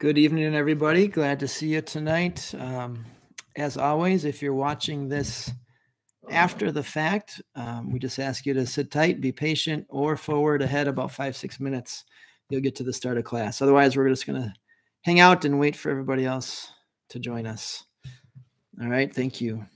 Good evening, everybody. Glad to see you tonight. Um, as always, if you're watching this after the fact, um, we just ask you to sit tight, be patient, or forward ahead about five, six minutes. You'll get to the start of class. Otherwise, we're just going to hang out and wait for everybody else to join us. All right. Thank you.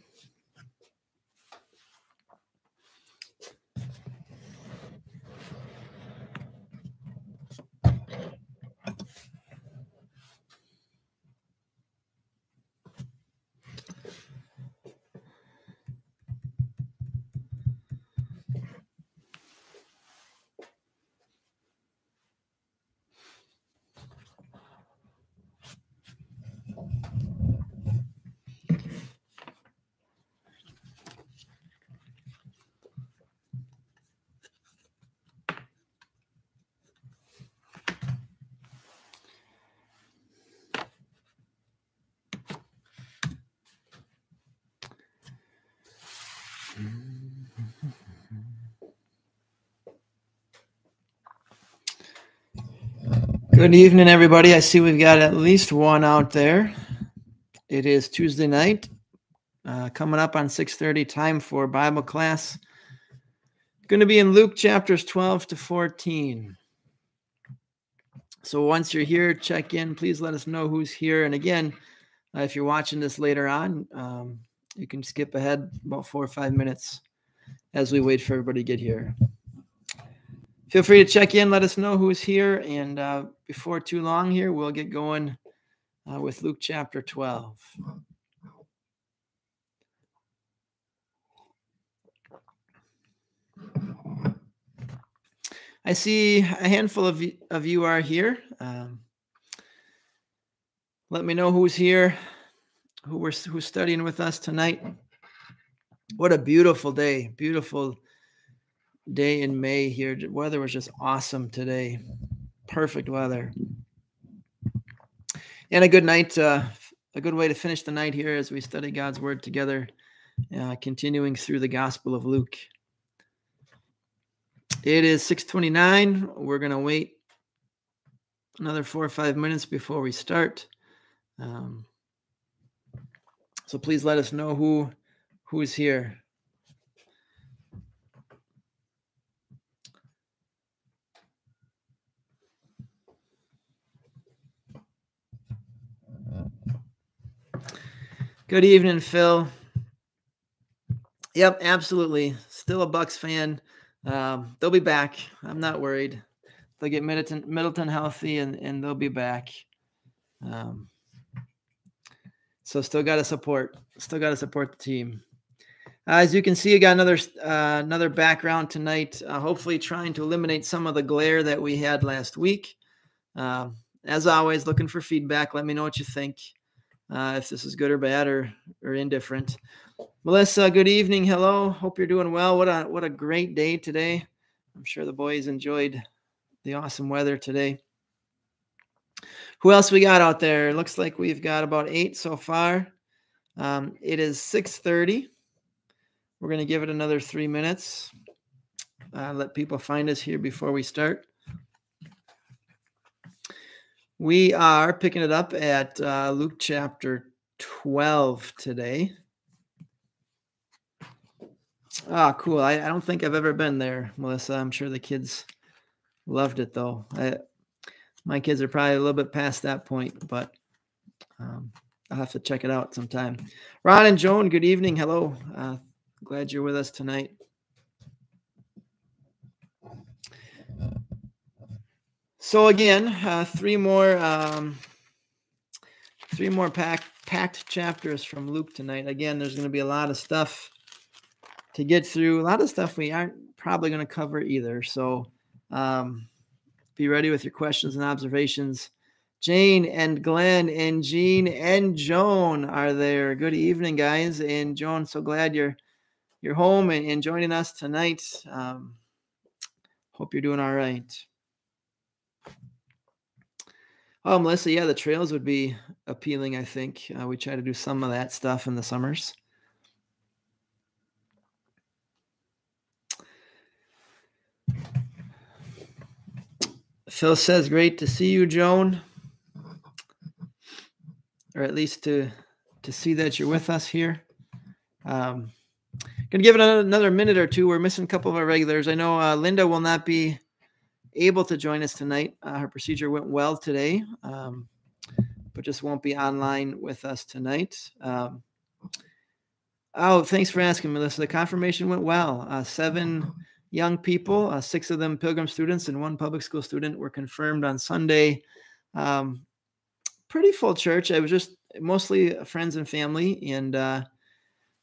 Good evening, everybody. I see we've got at least one out there. It is Tuesday night, uh, coming up on 6:30. Time for Bible class. Going to be in Luke chapters 12 to 14. So once you're here, check in. Please let us know who's here. And again, uh, if you're watching this later on, um, you can skip ahead about four or five minutes as we wait for everybody to get here feel free to check in. Let us know who's here. And uh, before too long here, we'll get going uh, with Luke chapter 12. I see a handful of, of you are here. Um, let me know who's here, who we're who's studying with us tonight. What a beautiful day! Beautiful day in May here. The weather was just awesome today. Perfect weather. And a good night, uh, a good way to finish the night here as we study God's word together, uh, continuing through the Gospel of Luke. It is 629. We're to wait another four or five minutes before we start. Um, so please let us know who who is here. Good evening, Phil. Yep, absolutely. Still a Bucks fan. Um, they'll be back. I'm not worried. They'll get Middleton, Middleton healthy, and and they'll be back. Um, so still got to support. Still got to support the team. Uh, as you can see, I got another uh, another background tonight. Uh, hopefully, trying to eliminate some of the glare that we had last week. Um, as always, looking for feedback. Let me know what you think uh, if this is good or bad or or indifferent. Melissa, good evening. Hello. Hope you're doing well. What a what a great day today. I'm sure the boys enjoyed the awesome weather today. Who else we got out there? Looks like we've got about eight so far. Um, it is 6:30. We're going to give it another three minutes. Uh, let people find us here before we start. We are picking it up at uh, Luke chapter 12 today. Ah, cool. I, I, don't think I've ever been there, Melissa. I'm sure the kids loved it, though. I, my kids are probably a little bit past that point, but um, I'll have to check it out sometime. Ron and Joan, good evening. Hello. Uh, glad you're with us tonight. So again, uh, three more um, three more packed packed chapters from Luke tonight. Again, there's going to be a lot of stuff to get through. A lot of stuff we aren't probably going to cover either. So um, be ready with your questions and observations. Jane and Glenn and Jean and Joan are there. Good evening, guys. And Joan, so glad you're you're home and, and joining us tonight. Um, hope you're doing all right. Oh, Melissa, yeah, the trails would be appealing. I think uh, we try to do some of that stuff in the summers. Phil says, "Great to see you, Joan." or at least to to see that you're with us here. Um, gonna give it another minute or two. We're missing a couple of our regulars. I know uh, Linda will not be able to join us tonight. Uh, her procedure went well today, um, but just won't be online with us tonight. Um, oh, thanks for asking, Melissa. The confirmation went well. Uh, seven young people, uh, six of them pilgrim students and one public school student, were confirmed on Sunday. Um, pretty full church. I was just mostly friends and family, and uh,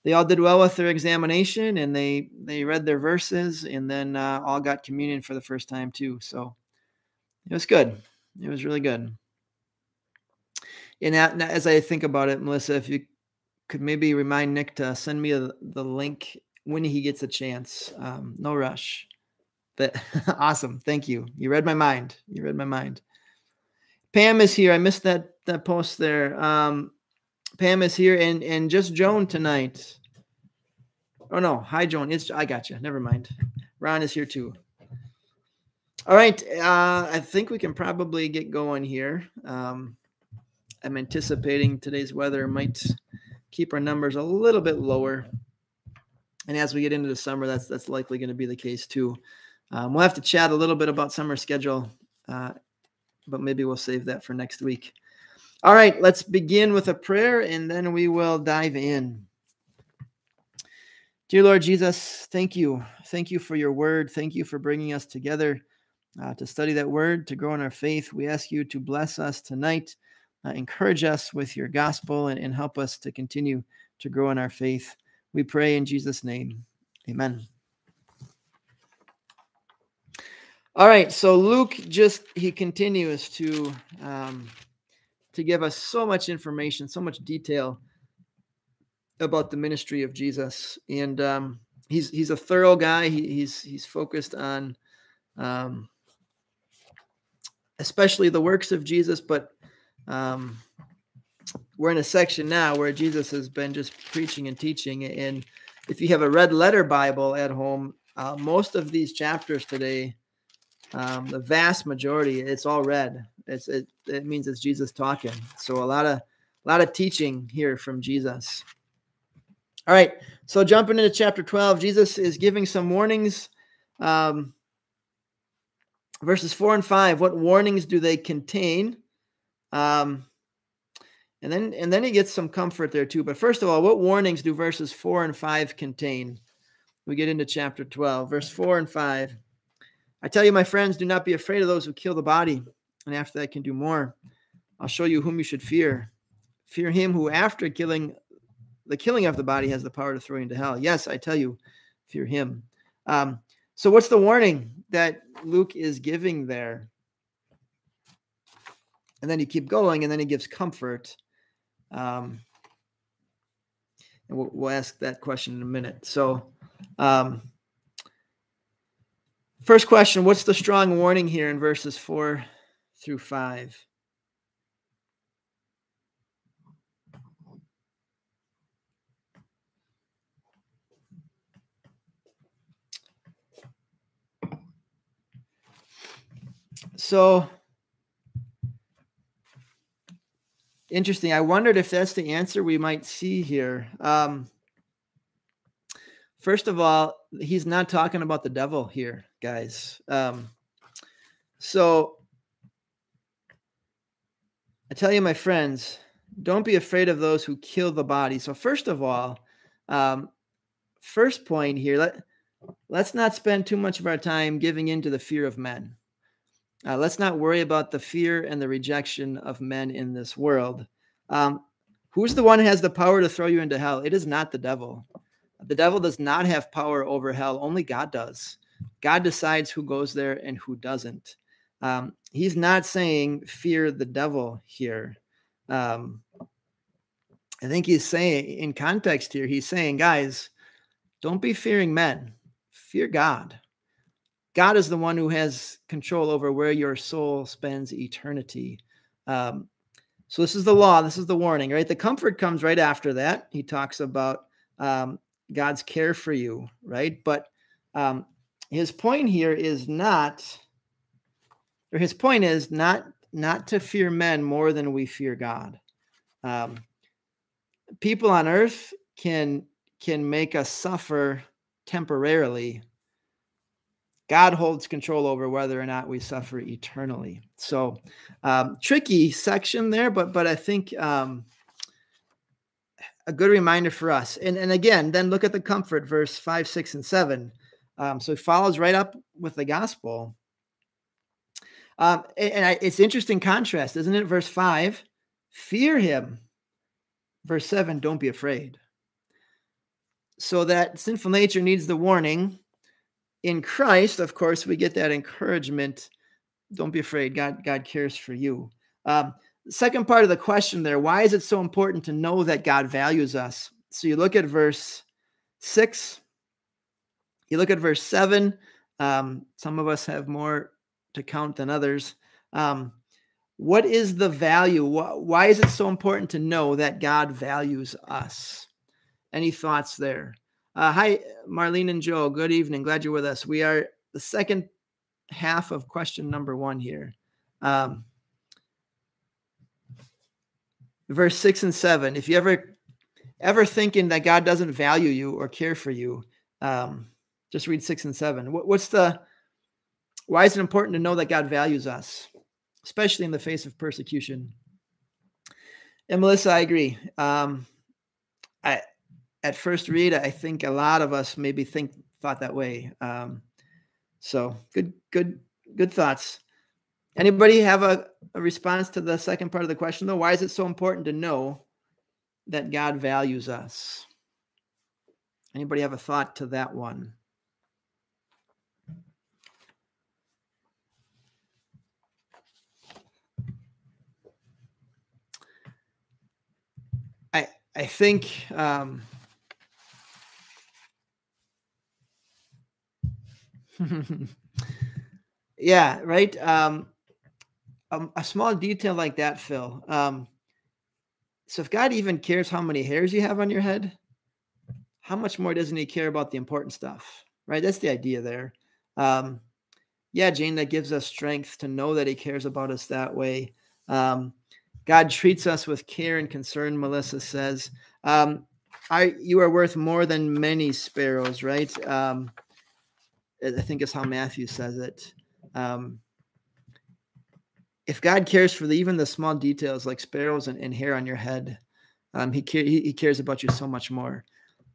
they all did well with their examination, and they they read their verses, and then uh, all got communion for the first time too. So it was good. It was really good. And as I think about it, Melissa, if you could maybe remind Nick to send me a, the link when he gets a chance. Um, no rush. But awesome. Thank you. You read my mind. You read my mind. Pam is here. I missed that that post there. Um, Pam is here and and just Joan tonight. Oh no, hi Joan. It's I got you. Never mind. Ron is here too. All right. Uh, I think we can probably get going here. Um, I'm anticipating today's weather might keep our numbers a little bit lower. And as we get into the summer, that's that's likely going to be the case too. Um, we'll have to chat a little bit about summer schedule, uh, but maybe we'll save that for next week. All right, let's begin with a prayer and then we will dive in. Dear Lord Jesus, thank you. Thank you for your word. Thank you for bringing us together uh, to study that word, to grow in our faith. We ask you to bless us tonight, uh, encourage us with your gospel, and, and help us to continue to grow in our faith. We pray in Jesus' name. Amen. All right, so Luke just he continues to um, to give us so much information, so much detail about the ministry of Jesus, and um, he's he's a thorough guy. He, he's he's focused on, um, especially the works of Jesus, but um, we're in a section now where Jesus has been just preaching and teaching. And if you have a red letter Bible at home, uh, most of these chapters today, um, the vast majority, it's all red. It's it, it means it's Jesus talking. So a lot of a lot of teaching here from Jesus. All right, so jumping into chapter 12, Jesus is giving some warnings. Um, verses 4 and 5, what warnings do they contain? Um, and then and then he gets some comfort there too. But first of all, what warnings do verses 4 and 5 contain? We get into chapter 12, verse 4 and 5. I tell you, my friends, do not be afraid of those who kill the body, and after that can do more. I'll show you whom you should fear. Fear him who, after killing the killing of the body, has the power to throw you into hell. Yes, I tell you, fear him. Um, so, what's the warning that Luke is giving there? And then you keep going, and then he gives comfort. Um, and we'll, we'll, ask that question in a minute. So, um, first question What's the strong warning here in verses four through five? So, interesting. I wondered if that's the answer we might see here. Um, first of all, he's not talking about the devil here, guys. Um, so I tell you, my friends, don't be afraid of those who kill the body. So, first of all, um, first point here, let, let's not spend too much of our time giving in to the fear of men. Uh, let's not worry about the fear and the rejection of men in this world. Um, who's the one who has the power to throw you into hell? It is not the devil. The devil does not have power over hell. Only God does. God decides who goes there and who doesn't. Um, he's not saying fear the devil here. Um, I think he's saying, in context here, he's saying, guys, don't be fearing men, fear God. God is the one who has control over where your soul spends eternity. Um, so this is the law. This is the warning, right? The comfort comes right after that. He talks about um, God's care for you, right? But um, his point here is not, or his point is not not to fear men more than we fear God. Um, people on earth can can make us suffer temporarily. God holds control over whether or not we suffer eternally. So, um, tricky section there, but but I think um, a good reminder for us. And and again, then look at the comfort, verse five, six, and seven. Um, so it follows right up with the gospel. Um, and, and I, it's interesting contrast, isn't it? Verse five, fear him. Verse seven, don't be afraid. So that sinful nature needs the warning. In Christ, of course, we get that encouragement. Don't be afraid. God, God cares for you. Um, second part of the question there why is it so important to know that God values us? So you look at verse six, you look at verse seven. Um, some of us have more to count than others. Um, what is the value? Why is it so important to know that God values us? Any thoughts there? Uh, hi, Marlene and Joe. Good evening. Glad you're with us. We are the second half of question number one here. Um, verse six and seven. If you ever ever thinking that God doesn't value you or care for you, um, just read six and seven. What, what's the why is it important to know that God values us, especially in the face of persecution? And Melissa, I agree. Um, I at first read, I think a lot of us maybe think thought that way. Um, so good, good, good thoughts. Anybody have a, a response to the second part of the question, though? Why is it so important to know that God values us? Anybody have a thought to that one? I I think um, yeah, right. Um, um, a small detail like that, Phil. Um, so if God even cares how many hairs you have on your head, how much more doesn't He care about the important stuff? Right. That's the idea there. Um, yeah, Jane, that gives us strength to know that He cares about us that way. Um, God treats us with care and concern. Melissa says, um, "I you are worth more than many sparrows." Right. Um, I think is how Matthew says it. Um, if God cares for the, even the small details like sparrows and, and hair on your head, um, he, he, he cares about you so much more.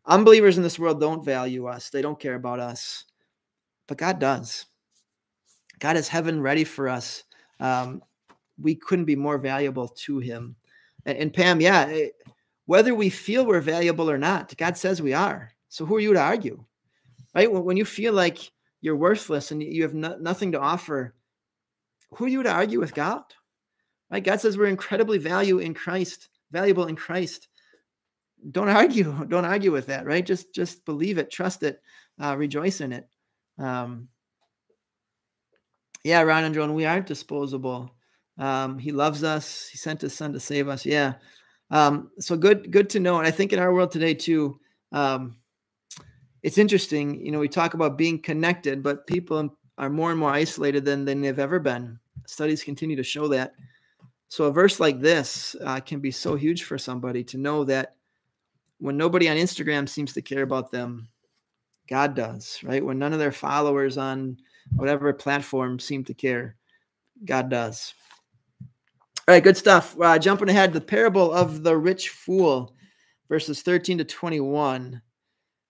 Unbelievers in this world don't value us, they don't care about us, but God does. God has heaven ready for us. Um, we couldn't be more valuable to Him. And, and Pam, yeah, it, eh, whether we feel we're valuable or not, God says we are. So who are you to argue? Right? When, when you feel like you're worthless and you have no, nothing to offer, who are you to argue with God? Right? God says we're incredibly value in Christ, valuable in Christ. Don't argue. Don't argue with that, right? Just just believe it, trust it, uh, rejoice in it. Um, yeah, Ron and Joan, we aren't disposable. Um, he loves us. He sent his son to save us. Yeah. Um, so good, good to know. And I think in our world today too, um, it's interesting. You know, we talk about being connected, but people are more and more isolated than, than they've ever been. Studies continue to show that. So a verse like this uh, can be so huge for somebody to know that when nobody on Instagram seems to care about them, God does, right? When none of their followers on whatever platform seem to care, God does. All right, good stuff. Uh, jumping ahead, the parable of the rich fool, verses 13 to 21.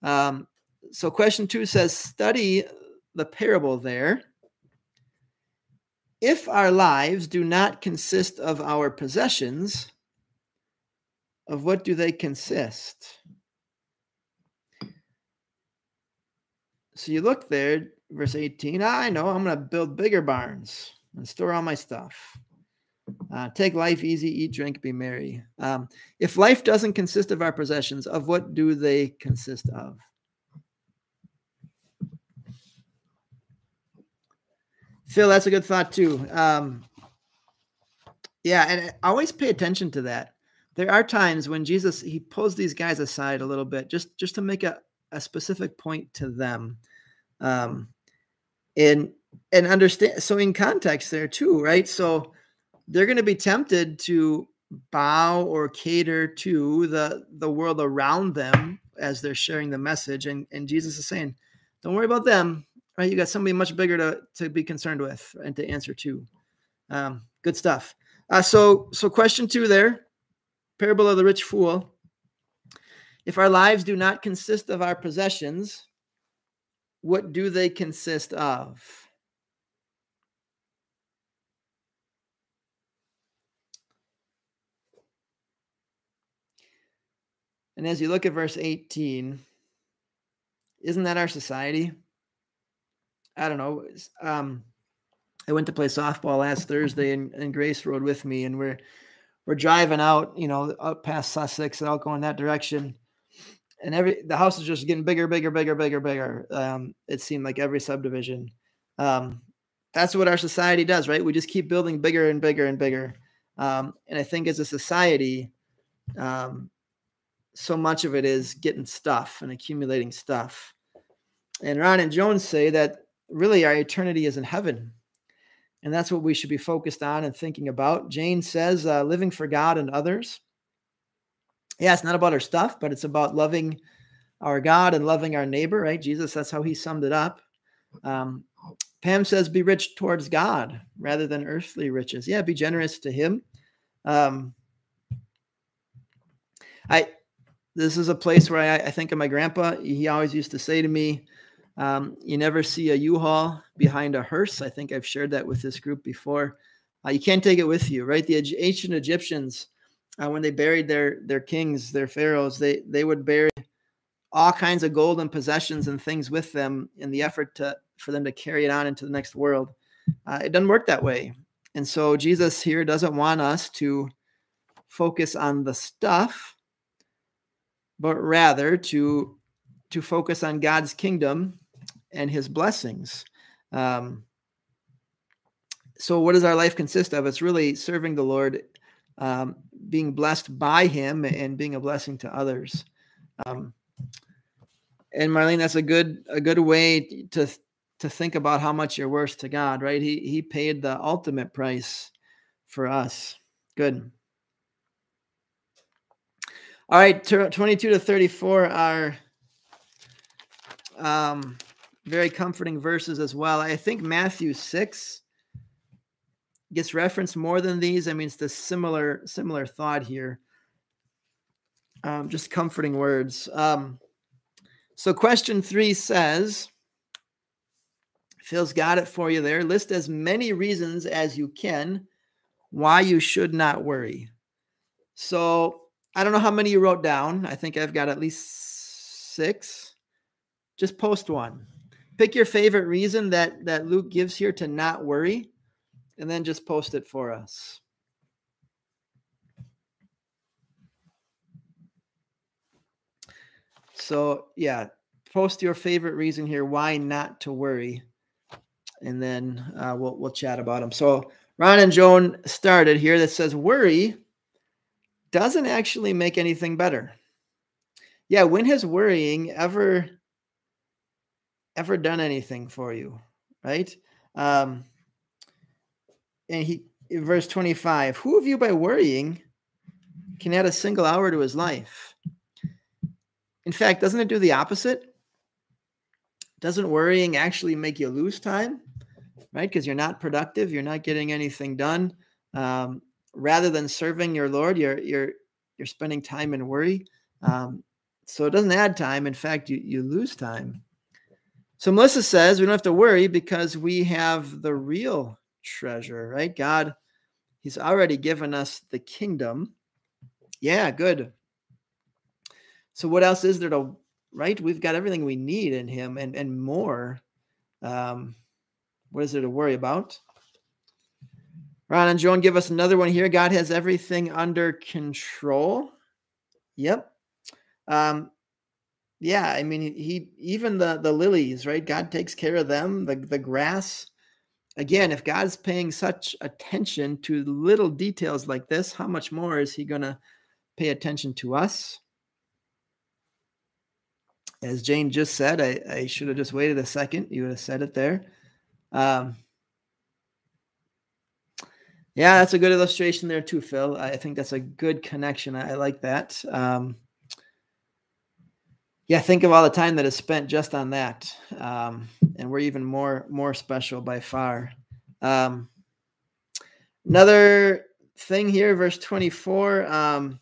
Um, so question two says, study the parable there. If our lives do not consist of our possessions, of what do they consist? So you look there, verse 18. Ah, I know, I'm going to build bigger barns and store all my stuff. Uh, take life easy, eat, drink, be merry. Um, if life doesn't consist of our possessions, of what do they consist of? Phil, that's a good thought too. Um, yeah, and always pay attention to that. There are times when Jesus he pulls these guys aside a little bit just just to make a, a specific point to them. Um, and and understand so in context there too, right? So they're going to be tempted to bow or cater to the the world around them as they're sharing the message and and jesus is saying don't worry about them right? You got somebody much bigger to to be concerned with and to answer to. Um, good stuff. Uh, so so question two there parable of the rich fool. If our lives do not consist of our possessions what do they consist of? And as you look at verse 18, isn't that our society? I don't know. Um, I went to play softball last Thursday, and, and Grace rode with me, and we're we're driving out, you know, up past Sussex and out going that direction. And every the house is just getting bigger, bigger, bigger, bigger, bigger. Um, it seemed like every subdivision. Um, that's what our society does, right? We just keep building bigger and bigger and bigger. Um, and I think as a society, um, so much of it is getting stuff and accumulating stuff. And Ron and Jones say that really our eternity is in heaven. And that's what we should be focused on and thinking about. Jane says, uh, living for God and others. Yeah, it's not about our stuff, but it's about loving our God and loving our neighbor, right? Jesus, that's how he summed it up. Um, Pam says, be rich towards God rather than earthly riches. Yeah, be generous to him. Um, I this is a place where I, I think of my grandpa. He always used to say to me, um, "You never see a U-Haul behind a hearse." I think I've shared that with this group before. Uh, you can't take it with you, right? The ancient Egyptians, uh, when they buried their their kings, their pharaohs, they they would bury all kinds of gold and possessions and things with them in the effort to for them to carry it on into the next world. Uh, it doesn't work that way, and so Jesus here doesn't want us to focus on the stuff but rather to to focus on God's kingdom and His blessings. Um, so, what does our life consist of? It's really serving the Lord, um, being blessed by Him, and being a blessing to others. Um, and Marlene, that's a good a good way to to think about how much you're worth to God, right? He He paid the ultimate price for us. Good. All right, 22 to 34 are um, very comforting verses as well. I think Matthew 6 gets referenced more than these. I mean, it's the similar similar thought here. Um, just comforting words. Um, so, question three says, Phil's got it for you there. List as many reasons as you can why you should not worry. So, I don't know how many you wrote down. I think I've got at least six. Just post one. Pick your favorite reason that that Luke gives here to not worry, and then just post it for us. So yeah, post your favorite reason here why not to worry, and then uh, we'll we'll chat about them. So Ron and Joan started here that says worry doesn't actually make anything better. Yeah, when has worrying ever ever done anything for you, right? Um and he verse 25, who of you by worrying can add a single hour to his life? In fact, doesn't it do the opposite? Doesn't worrying actually make you lose time? Right? Because you're not productive, you're not getting anything done. Um, rather than serving your Lord, you're you're you're spending time in worry. Um, so it doesn't add time. In fact, you you lose time. So Melissa says we don't have to worry because we have the real treasure, right? God, He's already given us the kingdom. Yeah, good. So what else is there to right? We've got everything we need in Him and and more. Um, what is there to worry about? Ron and Joan give us another one here. God has everything under control. Yep. Um, yeah, I mean, he even the the lilies, right? God takes care of them. The the grass. Again, if God's paying such attention to little details like this, how much more is He going to pay attention to us? As Jane just said, I, I should have just waited a second. You would have said it there. Um, Yeah, that's a good illustration there too, Phil. I think that's a good connection. I, I like that. Um, yeah, think of all the time that is spent just on that, um, and we're even more more special by far. Um, another thing here, verse twenty four. Um,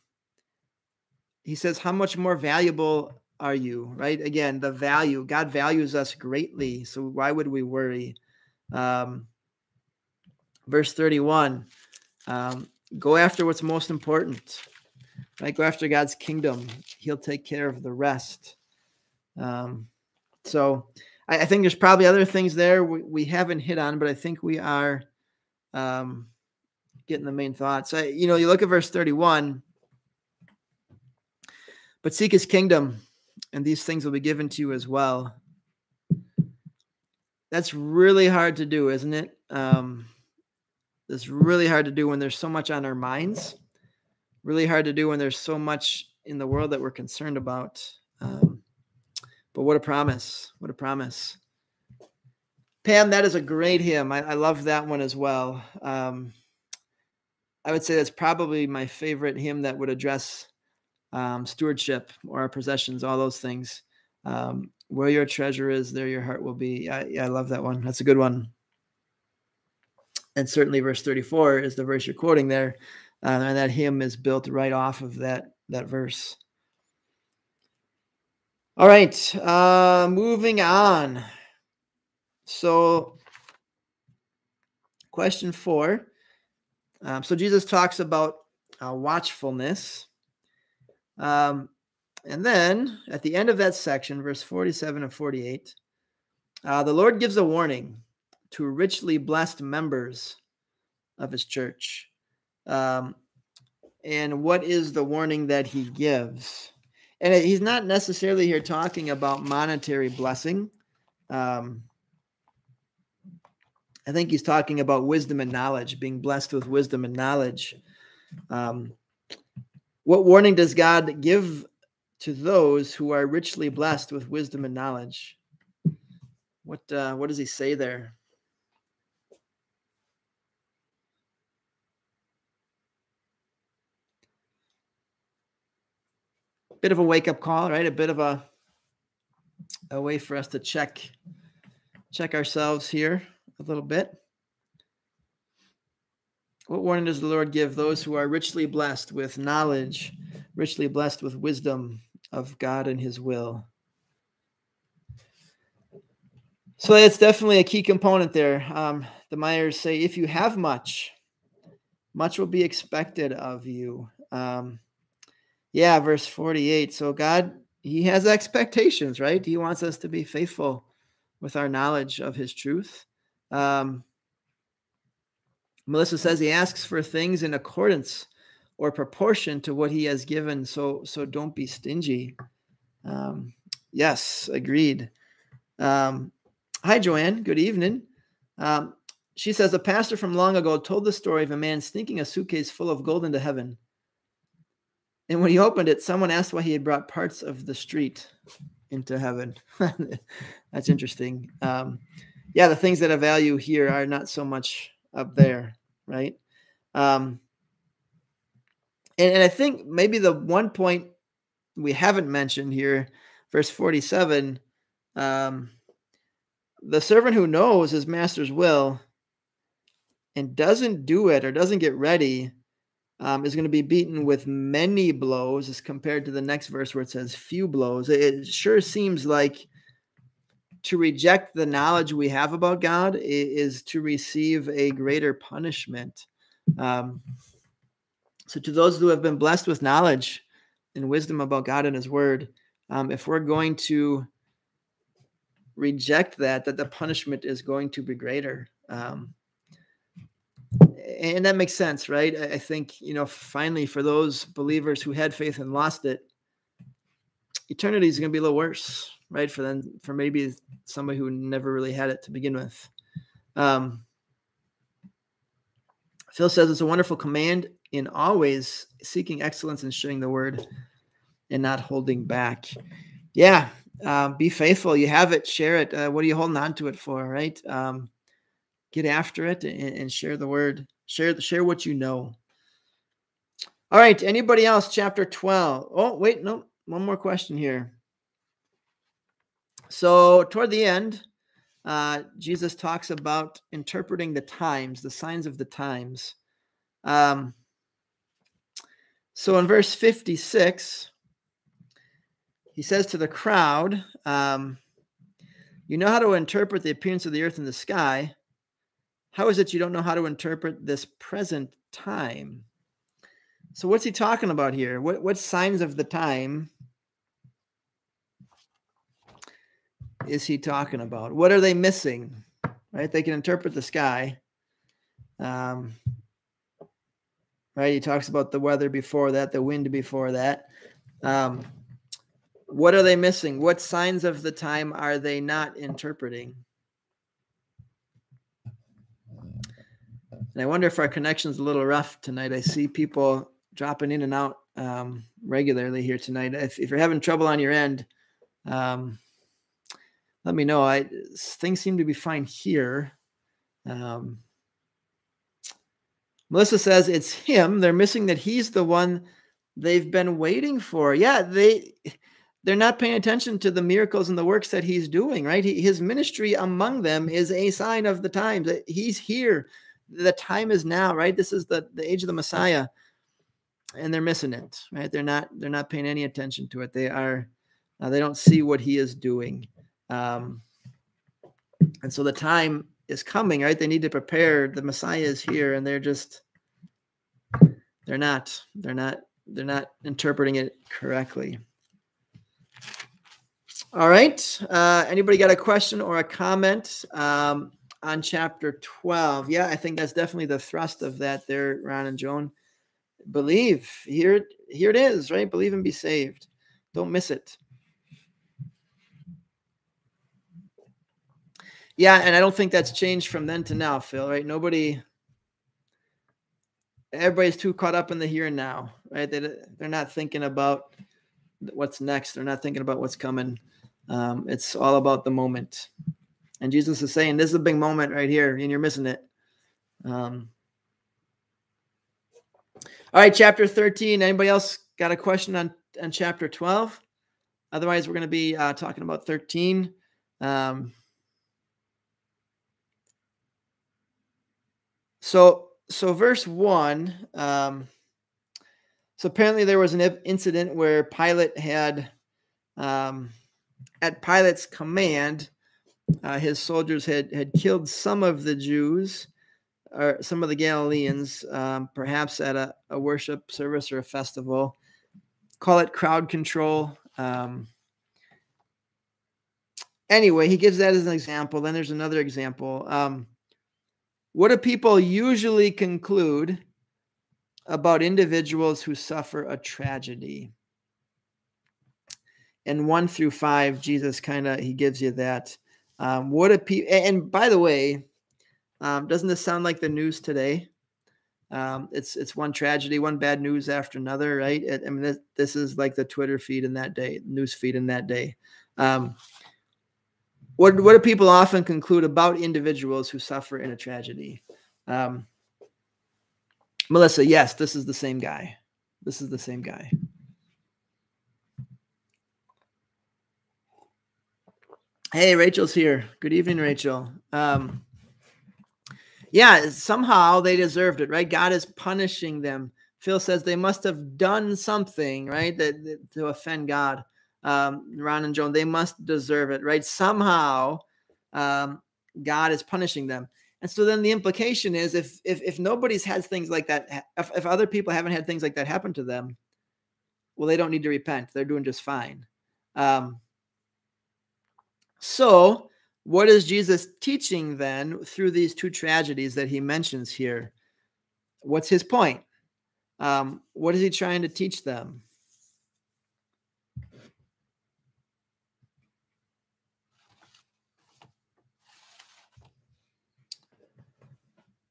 he says, "How much more valuable are you?" Right? Again, the value. God values us greatly, so why would we worry? Um, verse thirty one. Um, go after what's most important right? Go after God's kingdom. He'll take care of the rest. Um, so I, I, think there's probably other things there we, we haven't hit on, but I think we are um, getting the main thoughts. I, you know, you look at verse 31, but seek his kingdom, and these things will be given to you as well. That's really hard to do, isn't it? Um, it's really hard to do when there's so much on our minds really hard to do when there's so much in the world that we're concerned about. Um, but what a promise! What a promise. Pam, that is a great hymn. I, I love that one as well. Um, I would say that's probably my favorite hymn that would address um, stewardship or our possessions, all those things. Um, where your treasure is, there your heart will be. I, yeah, I love that one. That's a good one. And certainly, verse 34 is the verse you're quoting there. Uh, and that hymn is built right off of that that verse. All right, uh, moving on. So, question four. Um, so Jesus talks about uh, watchfulness, um, and then at the end of that section, verse forty-seven and forty-eight, uh, the Lord gives a warning to richly blessed members of His church. Um, and what is the warning that he gives? And he's not necessarily here talking about monetary blessing. Um, I think he's talking about wisdom and knowledge, being blessed with wisdom and knowledge. Um, what warning does God give to those who are richly blessed with wisdom and knowledge? What uh, what does he say there? Bit of a wake up call, right? A bit of a a way for us to check check ourselves here a little bit. What warning does the Lord give those who are richly blessed with knowledge, richly blessed with wisdom of God and His will? So that's definitely a key component there. Um, the Myers say, if you have much, much will be expected of you. Um, yeah, verse 48. So God, he has expectations, right? He wants us to be faithful with our knowledge of his truth. Um, Melissa says he asks for things in accordance or proportion to what he has given. So, so don't be stingy. Um, yes, agreed. Um, hi, Joanne. Good evening. Um, she says a pastor from long ago told the story of a man sneaking a suitcase full of gold into heaven. And when he opened it, someone asked why he had brought parts of the street into heaven. That's interesting. Um, yeah, the things that have value here are not so much up there, right? Um, and, and I think maybe the one point we haven't mentioned here, verse 47, um, the servant who knows his master's will and doesn't do it or doesn't get ready um, is going to be beaten with many blows as compared to the next verse where it says few blows. It sure seems like to reject the knowledge we have about God is to receive a greater punishment. Um, so, to those who have been blessed with knowledge and wisdom about God and His Word, um, if we're going to reject that, that the punishment is going to be greater. Um, and that makes sense, right? I think, you know, finally for those believers who had faith and lost it, eternity is going to be a little worse, right? For them, for maybe somebody who never really had it to begin with. Um, Phil says it's a wonderful command in always seeking excellence and sharing the word and not holding back. Yeah, um, be faithful. You have it, share it. Uh, what are you holding on to it for, right? Um, get after it and, and share the word. Share share what you know. All right. Anybody else? Chapter 12. Oh, wait, no, one more question here. So toward the end, uh, Jesus talks about interpreting the times, the signs of the times. Um, so in verse 56, he says to the crowd, um, You know how to interpret the appearance of the earth and the sky. How is it you don't know how to interpret this present time? So, what's he talking about here? What, what signs of the time is he talking about? What are they missing? Right? They can interpret the sky. Um, right? He talks about the weather before that, the wind before that. Um, what are they missing? What signs of the time are they not interpreting? And I wonder if our connection's a little rough tonight. I see people dropping in and out um, regularly here tonight. If, if, you're having trouble on your end, um, let me know. I things seem to be fine here. Um, Melissa says it's him. They're missing that he's the one they've been waiting for. Yeah, they they're not paying attention to the miracles and the works that he's doing. Right, he, his ministry among them is a sign of the times. That he's here. The time is now. Right, this is the the age of the Messiah, and they're missing it. Right, they're not they're not paying any attention to it. They are uh, they don't see what he is doing. Um, and so the time is coming, right? They need to prepare. The Messiah is here, and they're just they're not they're not they're not interpreting it correctly. All right. Uh, anybody got a question or a comment um, on chapter 12? Yeah, I think that's definitely the thrust of that there, Ron and Joan. Believe. Here, here it is, right? Believe and be saved. Don't miss it. Yeah, and I don't think that's changed from then to now, Phil, right? Nobody everybody's too caught up in the here and now, right? They they're not thinking about what's next. They're not thinking about what's coming. Um, it's all about the moment. And Jesus is saying, "This is a big moment right here, and you're missing it." Um, all right, chapter 13. Anybody else got a question on, on chapter 12? Otherwise, we're going to be uh, talking about 13. Um, So, so verse one. Um, so apparently there was an incident where Pilate had, um, at Pilate's command, uh, his soldiers had had killed some of the Jews or some of the Galileans, um, perhaps at a, a, worship service or a festival. Call it crowd control. Um, anyway, he gives that as an example. Then there's another example. Um, what do people usually conclude about individuals who suffer a tragedy? And one through five, Jesus kind of he gives you that. Um, what do people? And by the way, um, doesn't this sound like the news today? Um, it's it's one tragedy, one bad news after another, right? I mean, this, this is like the Twitter feed in that day, news feed in that day. Um, what what do people often conclude about individuals who suffer in a tragedy? Um, Melissa, yes, this is the same guy. This is the same guy. Hey, Rachel's here. Good evening, Rachel. Um, yeah, somehow they deserved it, right? God is punishing them. Phil says they must have done something, right, that, that to offend God um, Ron and Joan, they must deserve it, right? Somehow, um, God is punishing them. And so then the implication is if if if nobody's had things like that, if, if other people haven't had things like that happen to them, well, they don't need to repent. They're doing just fine. Um, so, what is Jesus teaching then through these two tragedies that he mentions here? What's his point? Um, what is he trying to teach them?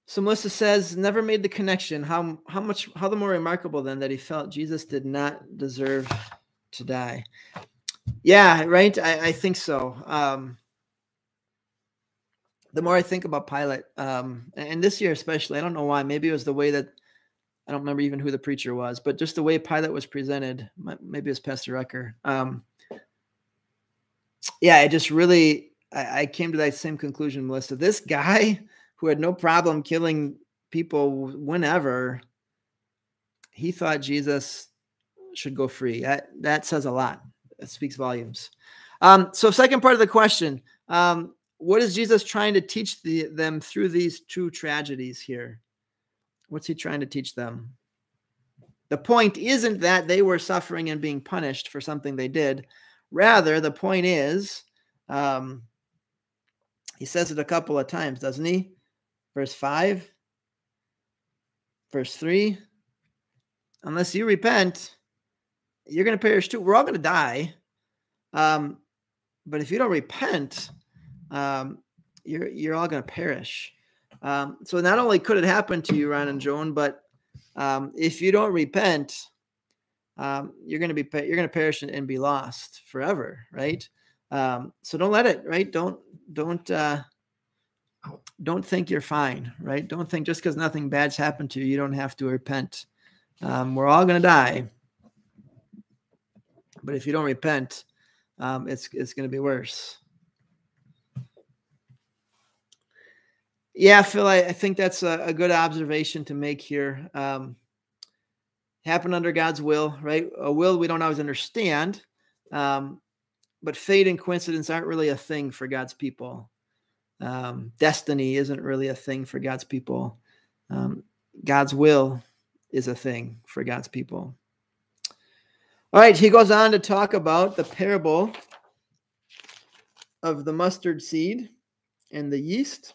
So Melissa says, never made the connection. How how much how the more remarkable then that he felt Jesus did not deserve to die. Yeah, right. I, I think so. Um, the more I think about Pilate, um, and this year especially, I don't know why. Maybe it was the way that I don't remember even who the preacher was, but just the way Pilate was presented. Maybe it was Pastor Rucker. Um, yeah, it just really, I, I came to that same conclusion, Melissa. This guy who had no problem killing people whenever, he thought Jesus should go free. That that says a lot. Speaks volumes. Um, so, second part of the question: um, What is Jesus trying to teach the, them through these two tragedies here? What's he trying to teach them? The point isn't that they were suffering and being punished for something they did. Rather, the point is, um, he says it a couple of times, doesn't he? Verse 5, verse 3 unless you repent, you're going to perish too. We're all going to die. Um, but if you don't repent, um, you're you're all going to perish. Um, so not only could it happen to you, Ron and Joan, but um, if you don't repent, um, you're going to be you're going to perish and, and, be lost forever, right? Um, so don't let it, right? Don't don't uh, don't think you're fine, right? Don't think just because nothing bad's happened to you, you don't have to repent. Um, we're all going to die, but if you don't repent, um, it's it's going to be worse. Yeah, Phil, I, I think that's a, a, good observation to make here. Um, happen under God's will, right? A will we don't always understand, um, but fate and coincidence aren't really a thing for God's people. Um, destiny isn't really a thing for God's people. Um, God's will is a thing for God's people. All right, he goes on to talk about the parable of the mustard seed and the yeast.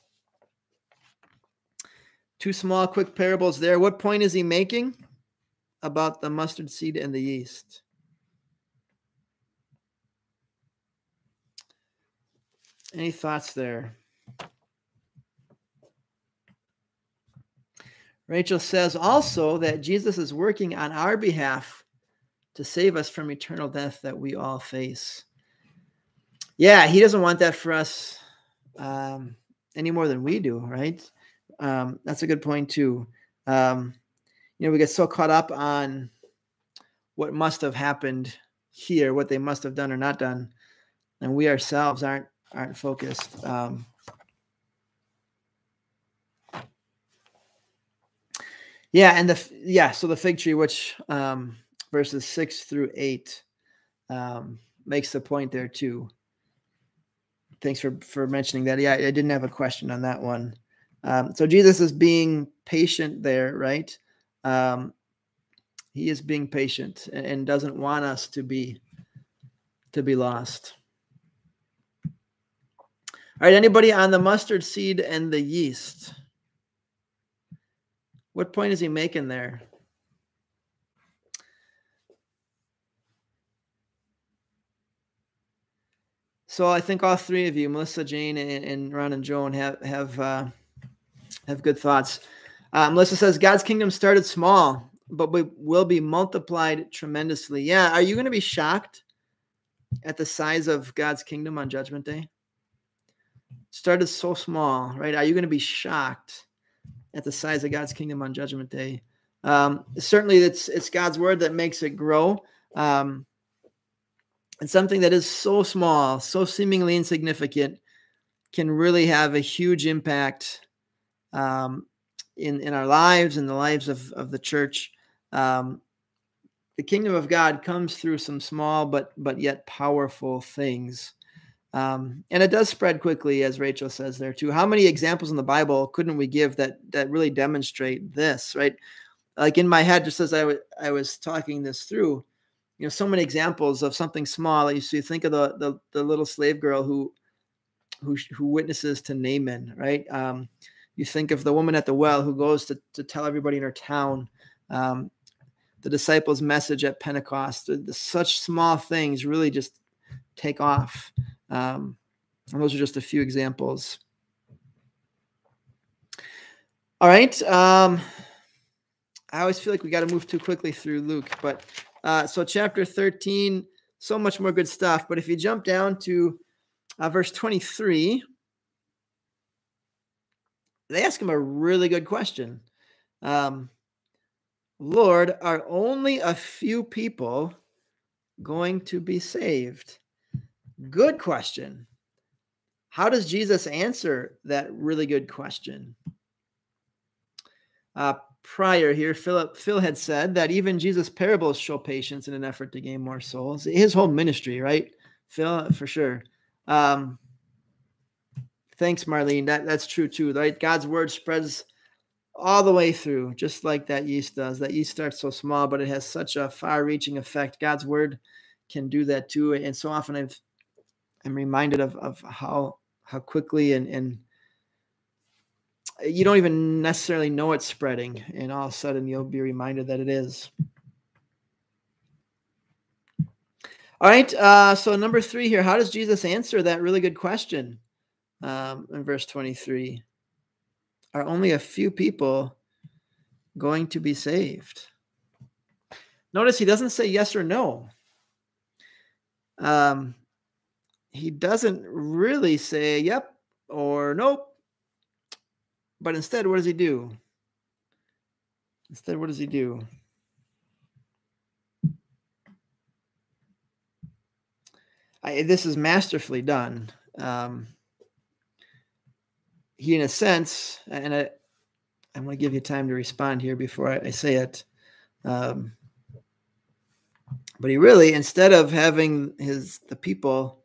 Two small, quick parables there. What point is he making about the mustard seed and the yeast? Any thoughts there? Rachel says also that Jesus is working on our behalf to save us from eternal death that we all face. Yeah, he doesn't want that for us um, any more than we do, right? Um, that's a good point too. Um, you know, we get so caught up on what must have happened here, what they must have done or not done, and we ourselves aren't aren't focused. Um, yeah, and the yeah, so the fig tree, which um, verses six through eight, um, makes the point there too. Thanks for for mentioning that. Yeah, I didn't have a question on that one. Um, so Jesus is being patient there, right? Um, he is being patient and, and doesn't want us to be to be lost. All right, anybody on the mustard seed and the yeast? What point is he making there? So I think all three of you, Melissa, Jane, and, and Ron and Joan, have have uh, have good thoughts. Uh, Melissa says God's kingdom started small, but we will be multiplied tremendously. Yeah, are you going to be shocked at the size of God's kingdom on Judgment Day? started so small, right? Are you going to be shocked at the size of God's kingdom on Judgment Day? Um, certainly, it's it's God's word that makes it grow. Um, and something that is so small, so seemingly insignificant, can really have a huge impact um, in in our lives and the lives of of the church. Um, the kingdom of God comes through some small but but yet powerful things. Um, and it does spread quickly, as Rachel says there too. How many examples in the Bible couldn't we give that that really demonstrate this, right? Like in my head, just as I, w- I was talking this through, you know, so many examples of something small. You see, think of the the, the little slave girl who who who witnesses to Naaman, right? Um, you think of the woman at the well who goes to, to tell everybody in her town um, the disciples' message at Pentecost. The, the, such small things really just take off. Um, and those are just a few examples. All right. Um, I always feel like we got to move too quickly through Luke, but uh, so chapter 13, so much more good stuff. But if you jump down to uh, verse 23, they ask him a really good question. Um, Lord, are only a few people going to be saved? Good question. How does Jesus answer that really good question? Uh, prior here, Philip Phil had said that even Jesus' parables show patience in an effort to gain more souls. His whole ministry, right? Phil, for sure. Um, thanks, Marlene. That that's true too, right? God's word spreads all the way through, just like that yeast does. That yeast starts so small, but it has such a far-reaching effect. God's word can do that too. And so often I've I'm reminded of of how how quickly and and you don't even necessarily know it's spreading, and all of a sudden you'll be reminded that it is. All right. Uh, so number three here, how does Jesus answer that really good question um, in verse 23? Are only a few people going to be saved? Notice he doesn't say yes or no. Um, he doesn't really say yep or nope. But instead, what does he do? Instead, what does he do? I, this is masterfully done. Um, he, in a sense, and I, I'm going to give you time to respond here before I, I say it. Um, but he really, instead of having his the people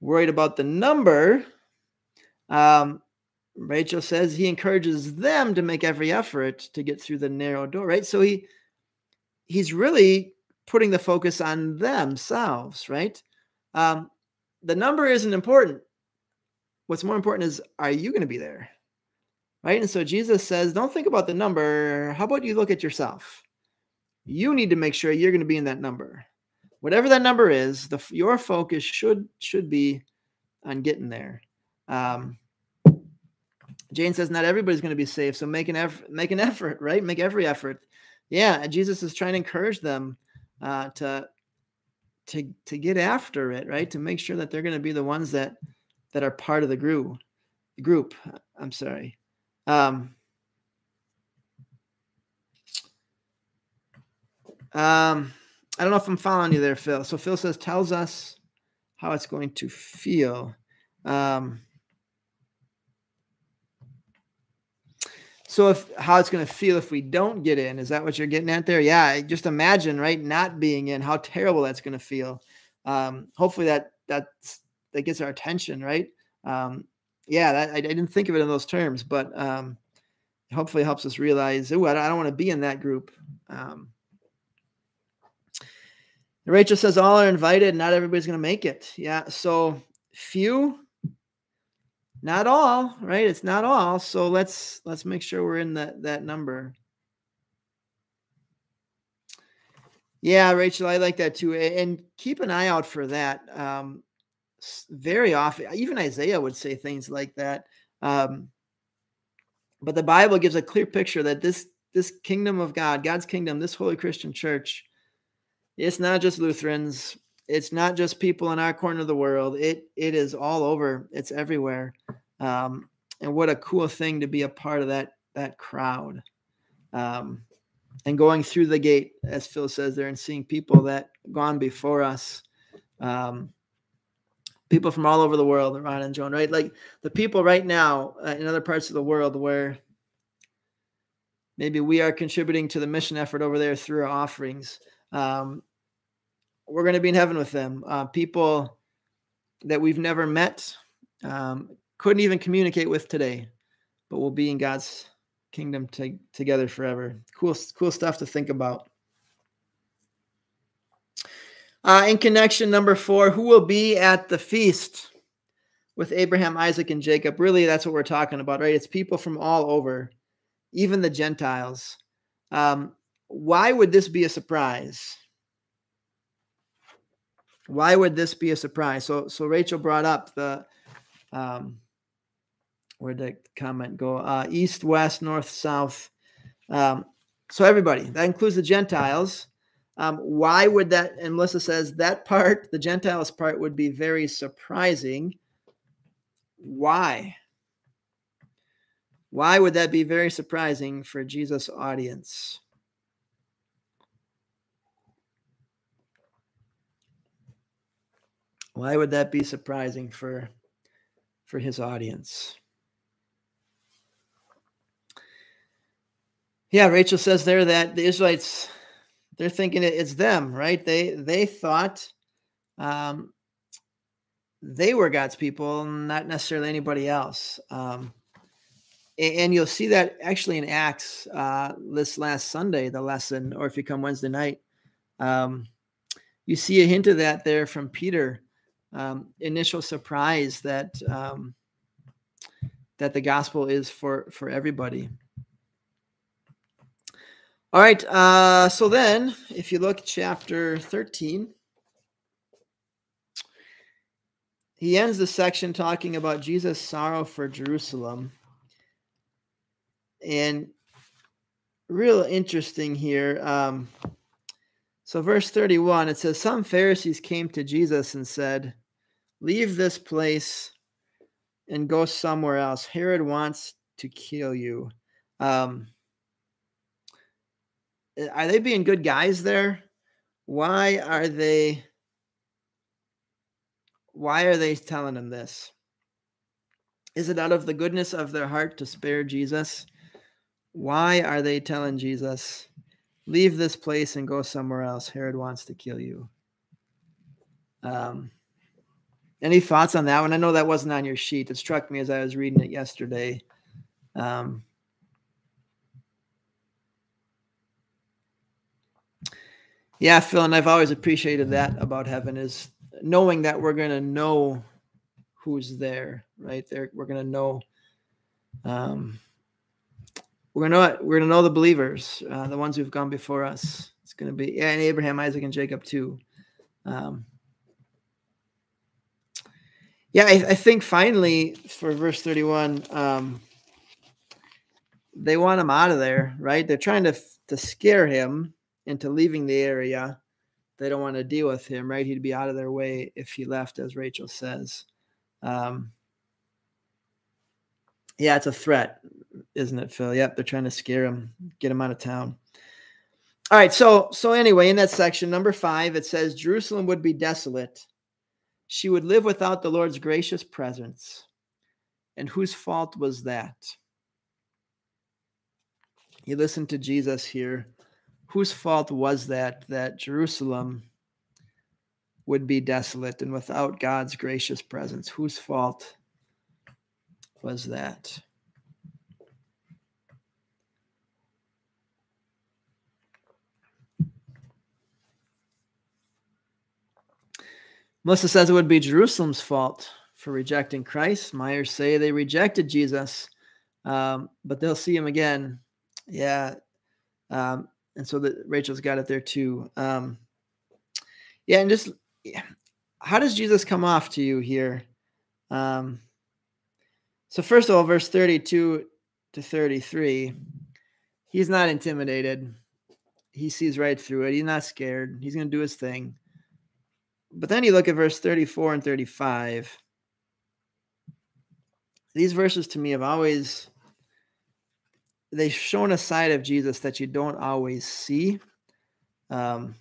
worried about the number, um, Rachel says he encourages them to make every effort to get through the narrow door, right? So he he's really putting the focus on themselves, right? Um, the number isn't important. What's more important is, are you going to be there? Right? And so Jesus says, don't think about the number. How about you look at yourself? You need to make sure you're going to be in that number. Whatever that number is, the your focus should should be on getting there. Um, Jane says not everybody's going to be saved, so make an effort. Make an effort, right? Make every effort. Yeah, Jesus is trying to encourage them uh, to to to get after it, right? To make sure that they're going to be the ones that that are part of the group. Group. I'm sorry. Um, um, I don't know if I'm following you there, Phil. So Phil says tells us how it's going to feel. Um, So if how it's going to feel if we don't get in, is that what you're getting at there? Yeah, just imagine, right, not being in, how terrible that's going to feel. Um, hopefully that that's that gets our attention, right? Um, yeah, that, I, I, didn't think of it in those terms, but um, hopefully helps us realize, oh, I don't, don't want to be in that group. Um, Rachel says all are invited, not everybody's going to make it. Yeah, so few not all, right? It's not all. So let's let's make sure we're in that that number. Yeah, Rachel, I like that too. And keep an eye out for that. Um, very often, even Isaiah would say things like that. Um, but the Bible gives a clear picture that this this kingdom of God, God's kingdom, this holy Christian church, it's not just Lutherans, it's not just people in our corner of the world. It it is all over. It's everywhere. Um, and what a cool thing to be a part of that that crowd. Um, and going through the gate, as Phil says there, and seeing people that gone before us. Um, people from all over the world, Ron and Joan, right? Like the people right now uh, in other parts of the world where maybe we are contributing to the mission effort over there through our offerings. Um, we're going to be in heaven with them. Uh, people that we've never met, um, couldn't even communicate with today, but we'll be in God's kingdom to, together forever. Cool, cool stuff to think about. Uh, in connection number four, who will be at the feast with Abraham, Isaac, and Jacob? Really, that's what we're talking about, right? It's people from all over, even the Gentiles. Um, why would this be a surprise? Why would this be a surprise? So, so Rachel brought up the um, where'd the comment go? Uh, east, west, north, south. Um, so everybody that includes the Gentiles. Um, why would that? And Melissa says that part, the Gentiles part, would be very surprising. Why? Why would that be very surprising for Jesus' audience? Why would that be surprising for for his audience? Yeah, Rachel says there that the Israelites they're thinking it's them, right? They they thought um, they were God's people, not necessarily anybody else. Um, and you'll see that actually in Acts uh, this last Sunday, the lesson, or if you come Wednesday night, um, you see a hint of that there from Peter. Um, initial surprise that um, that the gospel is for for everybody. All right. Uh, so then, if you look chapter 13, he ends the section talking about Jesus' sorrow for Jerusalem. And real interesting here. Um, so, verse 31, it says, Some Pharisees came to Jesus and said, Leave this place and go somewhere else. Herod wants to kill you. Um, Eh, are they being good guys there? Why are they why are they telling him this? Is it out of the goodness of their heart to spare Jesus? Why are they telling Jesus, leave this place and go somewhere else? Herod wants to kill you. Um, any thoughts on that one? I know that wasn't on your sheet. It struck me as I was reading it yesterday. Um, Yeah, Phil, and I've always appreciated that about heaven is knowing that we're going to know who's there, right? There, we're going to know. Um, we're gonna know we're gonna know the believers, uh, the ones who've gone before us. It's gonna be yeah, and Abraham, Isaac, and Jacob too. Um, yeah, I, I, think finally for verse thirty-one, um, they want him out of there, right? They're trying to to scare him into leaving the area. They don't want to deal with him, right? He'd be out of their way if he left, as Rachel says. Um, yeah, it's a threat, isn't it, Phil? Yep, they're trying to scare him, get him out of town. All right, so so anyway, in that section, number five, it says Jerusalem would be desolate. She would live without the Lord's gracious presence. And whose fault was that? You listen to Jesus here whose fault was that that Jerusalem would be desolate and without God's gracious presence? Whose fault was that? Melissa says it would be Jerusalem's fault for rejecting Christ. Myers say they rejected Jesus, um, but they'll see him again. Yeah. Um, and so that Rachel's got it there too. Um, yeah, and just how does Jesus come off to you here? Um, so first of all, verse 32 to 33, he's not intimidated. He sees right through it. He's not scared. He's going to do his thing. But then you look at verse 34 and 35. These verses to me have always they've shown a side of Jesus that you don't always see. Um,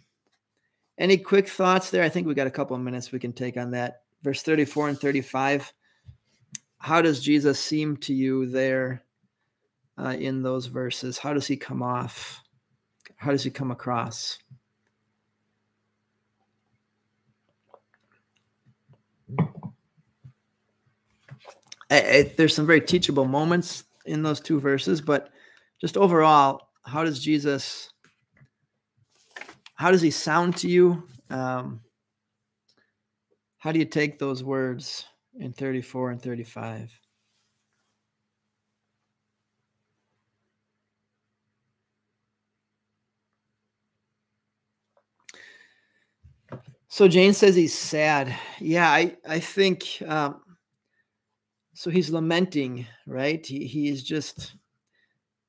any quick thoughts there? I think we got a couple of minutes we can take on that. Verse 34 and 35. How does Jesus seem to you there uh, in those verses? How does he come off? How does he come across? I, I, there's some very teachable moments in those two verses, but just overall, how does Jesus, how does he sound to you? Um, how do you take those words in 34 and 35? So Jane says he's sad. Yeah, I I think um, so. He's lamenting, right? He he is just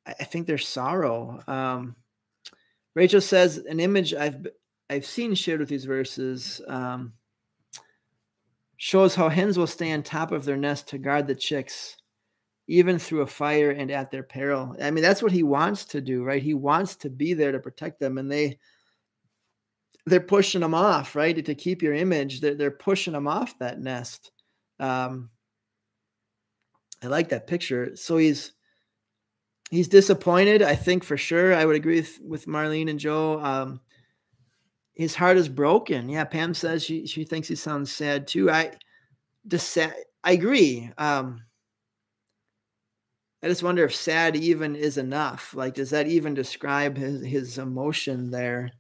I think there's sorrow. Um, Rachel says an image I've I've seen shared with these verses um, shows how hens will stay on top of their nest to guard the chicks even through a fire and at their peril. I mean, that's what he wants to do, right? He wants to be there to protect them, and they they're pushing them off, right? To keep your image, they're, they're pushing them off that nest. Um, I like that picture. So he's he's disappointed. I think for sure. I would agree with, with Marlene and Joe. Um, his heart is broken. Yeah, Pam says she she thinks he sounds sad too. I just sad. I agree. Um, I just wonder if sad even is enough. Like, does that even describe his his emotion there?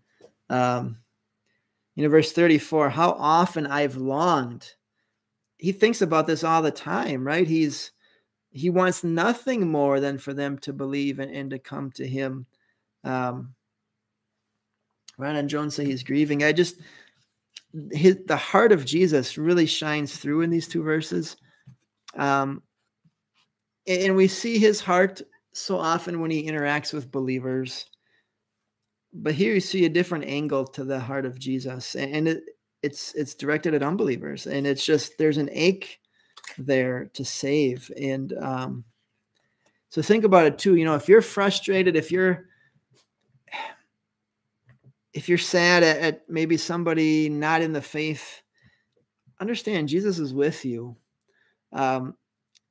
Um, you know, verse 34, how often I've longed. He thinks about this all the time, right? He's he wants nothing more than for them to believe and, and to come to him. Um, Ron and Jones say he's grieving. I just his, the heart of Jesus really shines through in these two verses. Um, and we see his heart so often when he interacts with believers but here you see a different angle to the heart of Jesus, and it, it's it's directed at unbelievers, and it's just there's an ache there to save, and um, so think about it too. You know, if you're frustrated, if you're if you're sad at, at maybe somebody not in the faith, understand Jesus is with you. Um,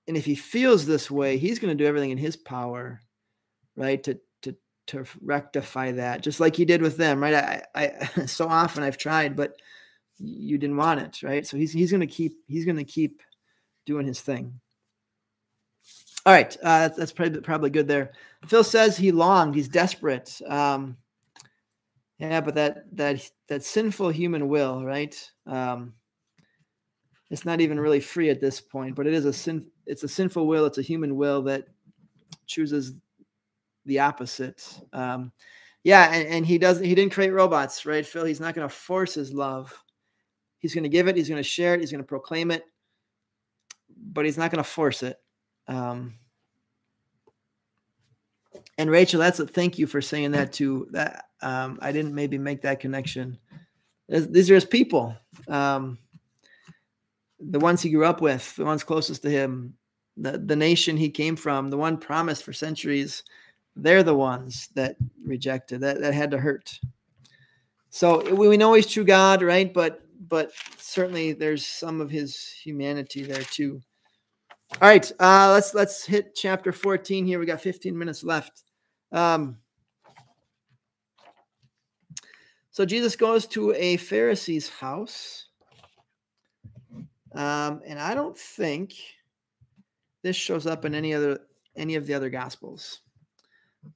and if he feels this way, he's going to do everything in his power, right, to to rectify that, just like you did with them, right? I, I so often I've tried, but you didn't want it, right? So he's he's gonna keep he's gonna keep doing his thing. All right, uh, that's, that's probably probably good there. Phil says he longed, he's desperate. Um, yeah, but that that that sinful human will, right? Um, it's not even really free at this point, but it is a sin. It's a sinful will. It's a human will that chooses the opposite. Um, yeah, and, and he doesn't. He didn't create robots, right, Phil? He's not going to force his love. He's going to give it. He's going to share it. He's going to proclaim it, but he's not going to force it. Um, and Rachel, that's a thank you for saying that too. That um, I didn't maybe make that connection. These are his people, um, the ones he grew up with, the ones closest to him, the the nation he came from, the one promised for centuries they're the ones that rejected that that had to hurt. So we we know he's true god right? But but certainly there's some of his humanity there too. All right uh let's let's hit chapter 14 here. We got 15 minutes left. Um so jesus goes to a pharisee's house. Um and i don't think this shows up in any other any of the other gospels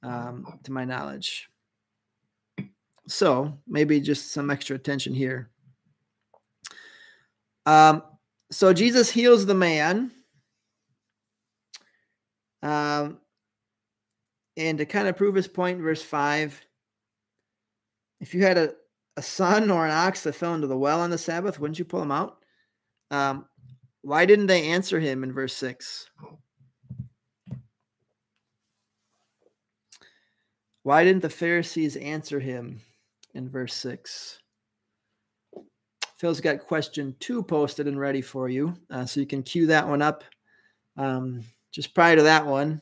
um, to my knowledge. So maybe just some extra attention here. Um, so Jesus heals the man. Um, and to kind of prove his point, verse 5 if you had a, a son or an ox that fell into the well on the Sabbath, wouldn't you pull him out? Um, why didn't they answer him in verse 6? Why didn't the Pharisees answer him in verse 6? Phil's got question two posted and ready for you. Uh, so you can cue that one up. Um, just prior to that one,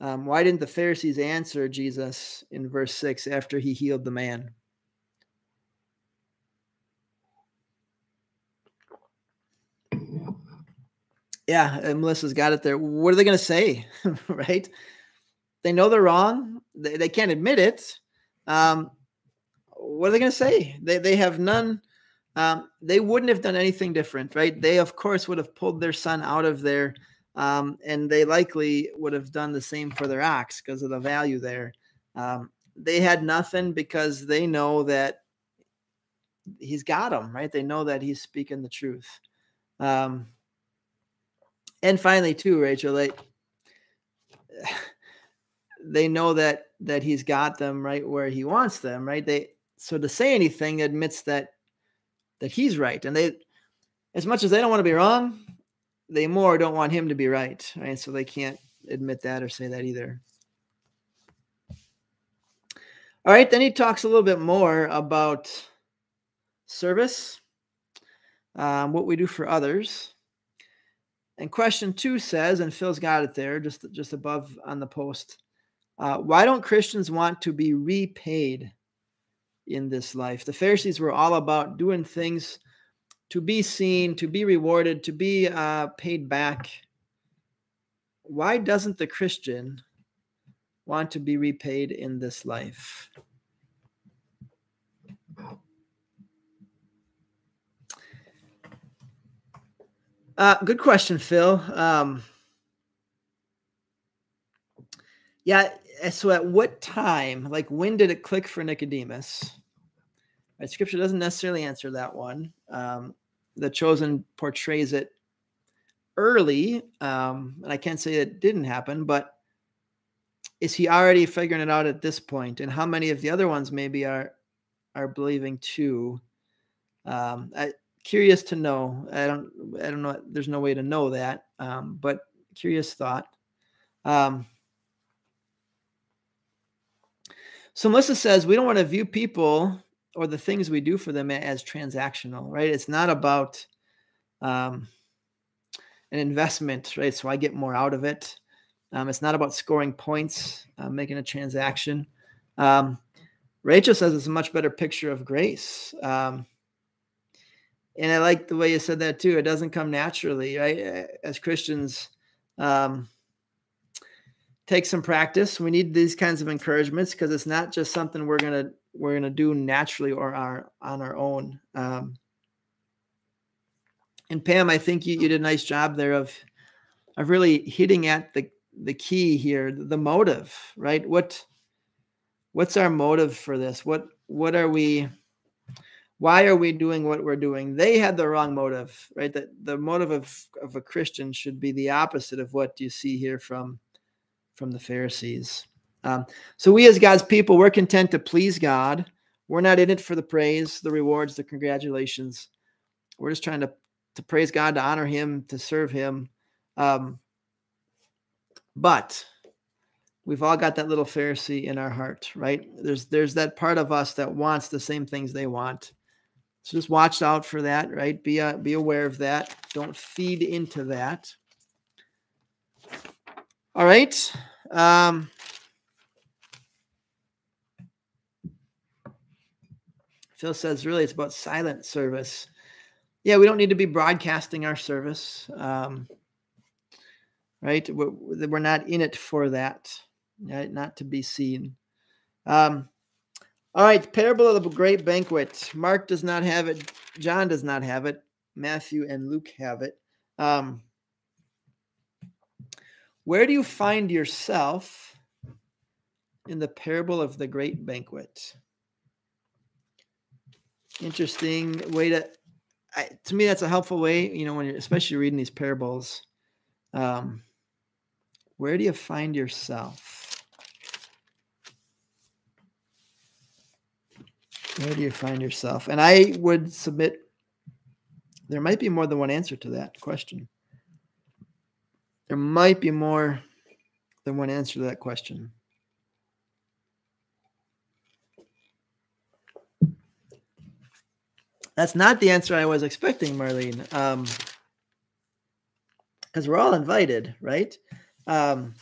um, why didn't the Pharisees answer Jesus in verse 6 after he healed the man? Yeah, Melissa's got it there. What are they going to say? right? They know they're wrong. They, they can't admit it. Um, what are they going to say? They, they have none. Um, they wouldn't have done anything different, right? They, of course, would have pulled their son out of there, um, and they likely would have done the same for their ox because of the value there. Um, they had nothing because they know that he's got them, right? They know that he's speaking the truth. Um, and finally, too, Rachel, like they know that that he's got them right where he wants them, right? They so to say anything admits that that he's right, and they as much as they don't want to be wrong, they more don't want him to be right, right? So they can't admit that or say that either. All right, then he talks a little bit more about service, um, what we do for others. and question two says, and Phil's got it there, just just above on the post. Uh, why don't Christians want to be repaid in this life? The Pharisees were all about doing things to be seen, to be rewarded, to be uh, paid back. Why doesn't the Christian want to be repaid in this life? Uh, good question, Phil. Um, yeah. So, at what time, like, when did it click for Nicodemus? Right, scripture doesn't necessarily answer that one. Um, the chosen portrays it early, um, and I can't say it didn't happen, but is he already figuring it out at this point? And how many of the other ones maybe are are believing too? Um, I, curious to know. I don't I don't know. There's no way to know that, um, but curious thought. Um, so Melissa says we don't want to view people or the things we do for them as transactional, right? It's not about um, an investment, right? So I get more out of it. Um, it's not about scoring points, uh, making a transaction. Um, Rachel says it's a much better picture of grace. Um, and I like the way you said that too. It doesn't come naturally, right? As Christians, um, take some practice. We need these kinds of encouragements because it's not just something we're gonna we're gonna do naturally or our on our own. Um, and Pam, I think you, you did a nice job there of of really hitting at the the key here, the motive, right? What what's our motive for this? What what are we why are we doing what we're doing? They had the wrong motive, right? That the motive of, of a Christian should be the opposite of what you see here from, from the Pharisees. Um, so we as God's people, we're content to please God. We're not in it for the praise, the rewards, the congratulations. We're just trying to, to praise God, to honor him, to serve him. Um, but we've all got that little Pharisee in our heart, right? There's there's that part of us that wants the same things they want. So just watch out for that, right? Be uh, be aware of that. Don't feed into that. All right. Um, Phil says, really, it's about silent service. Yeah, we don't need to be broadcasting our service, um, right? We're, we're not in it for that, right? Not to be seen. Um, all right, parable of the great banquet. Mark does not have it. John does not have it. Matthew and Luke have it. Um, where do you find yourself in the parable of the great banquet? Interesting way to. I, to me, that's a helpful way. You know, when you're especially reading these parables. Um, where do you find yourself? Where do you find yourself? And I would submit there might be more than one answer to that question. There might be more than one answer to that question. That's not the answer I was expecting, Marlene. Um, because we're all invited, right? Um,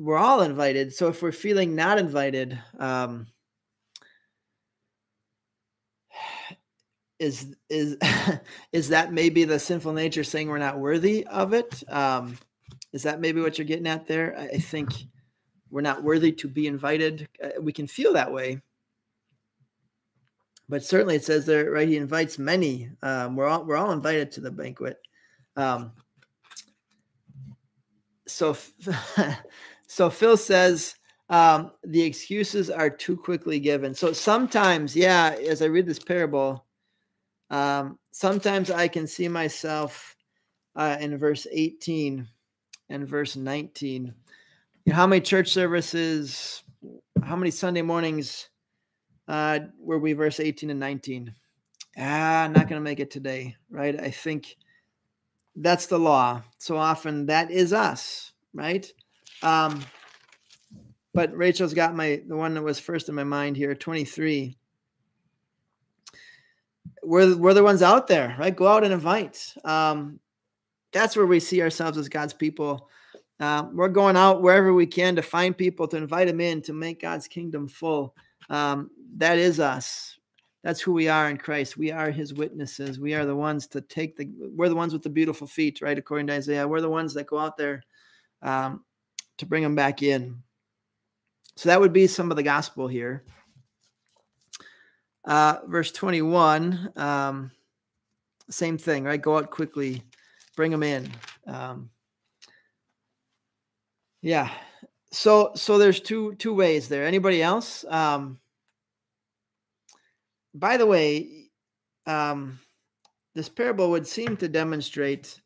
we're all invited. So if we're feeling not invited, um, is is is that maybe the sinful nature saying we're not worthy of it? Um, is that maybe what you're getting at there? I, I think we're not worthy to be invited. Uh, we can feel that way, but certainly it says there, right? He invites many. Um, we're all we're all invited to the banquet. Um, so, so Phil says um, the excuses are too quickly given. So sometimes, yeah, as I read this parable, um, sometimes I can see myself uh, in verse 18 and verse 19. You know, how many church services, how many Sunday mornings uh, were we verse 18 and 19? Ah, I'm not going to make it today, right? I think that's the law. So often that is us, right? Um, but Rachel's got my the one that was first in my mind here, 23 we're we're the ones out there, right? Go out and invite. Um, that's where we see ourselves as God's people. Um, we're going out wherever we can to find people to invite them in to make God's kingdom full. Um, that is us. That's who we are in Christ. We are His witnesses. We are the ones to take the. We're the ones with the beautiful feet, right? According to Isaiah, we're the ones that go out there um, to bring them back in. So that would be some of the gospel here. Uh, verse 21, um, same thing, right? Go out quickly, bring them in. Um, yeah. So so there's two two ways there. Anybody else? Um, by the way, um, this parable would seem to demonstrate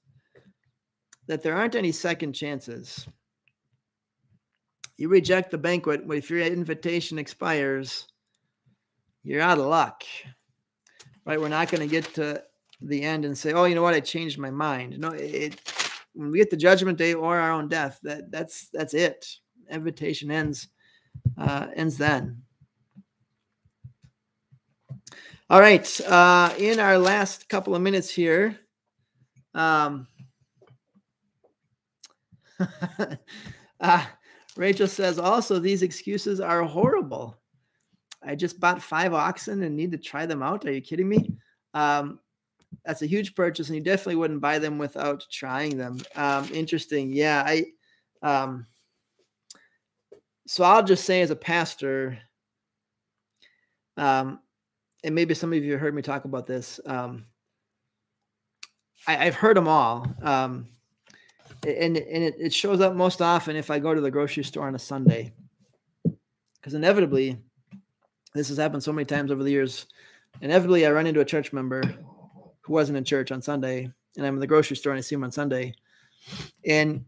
that there aren't any second chances. You reject the banquet, if your invitation expires, you're out of luck. Right? We're not going to get to the end and say, "Oh, you know what? I changed my mind." No, it when we get the judgment day or our own death, that that's that's it. Invitation ends uh, ends then. All right. Uh, in our last couple of minutes here, um, uh, Rachel says also these excuses are horrible. I just bought five oxen and need to try them out. Are you kidding me? Um, that's a huge purchase, and you definitely wouldn't buy them without trying them. Um, interesting. Yeah, I. Um, so I'll just say, as a pastor, um, and maybe some of you heard me talk about this. Um, I, have heard them all, um, and and it, it shows up most often if I go to the grocery store on a Sunday, because inevitably, this has happened so many times over the years. Inevitably, I run into a church member who wasn't in church on Sunday, and I'm in the grocery store and I see him on Sunday. And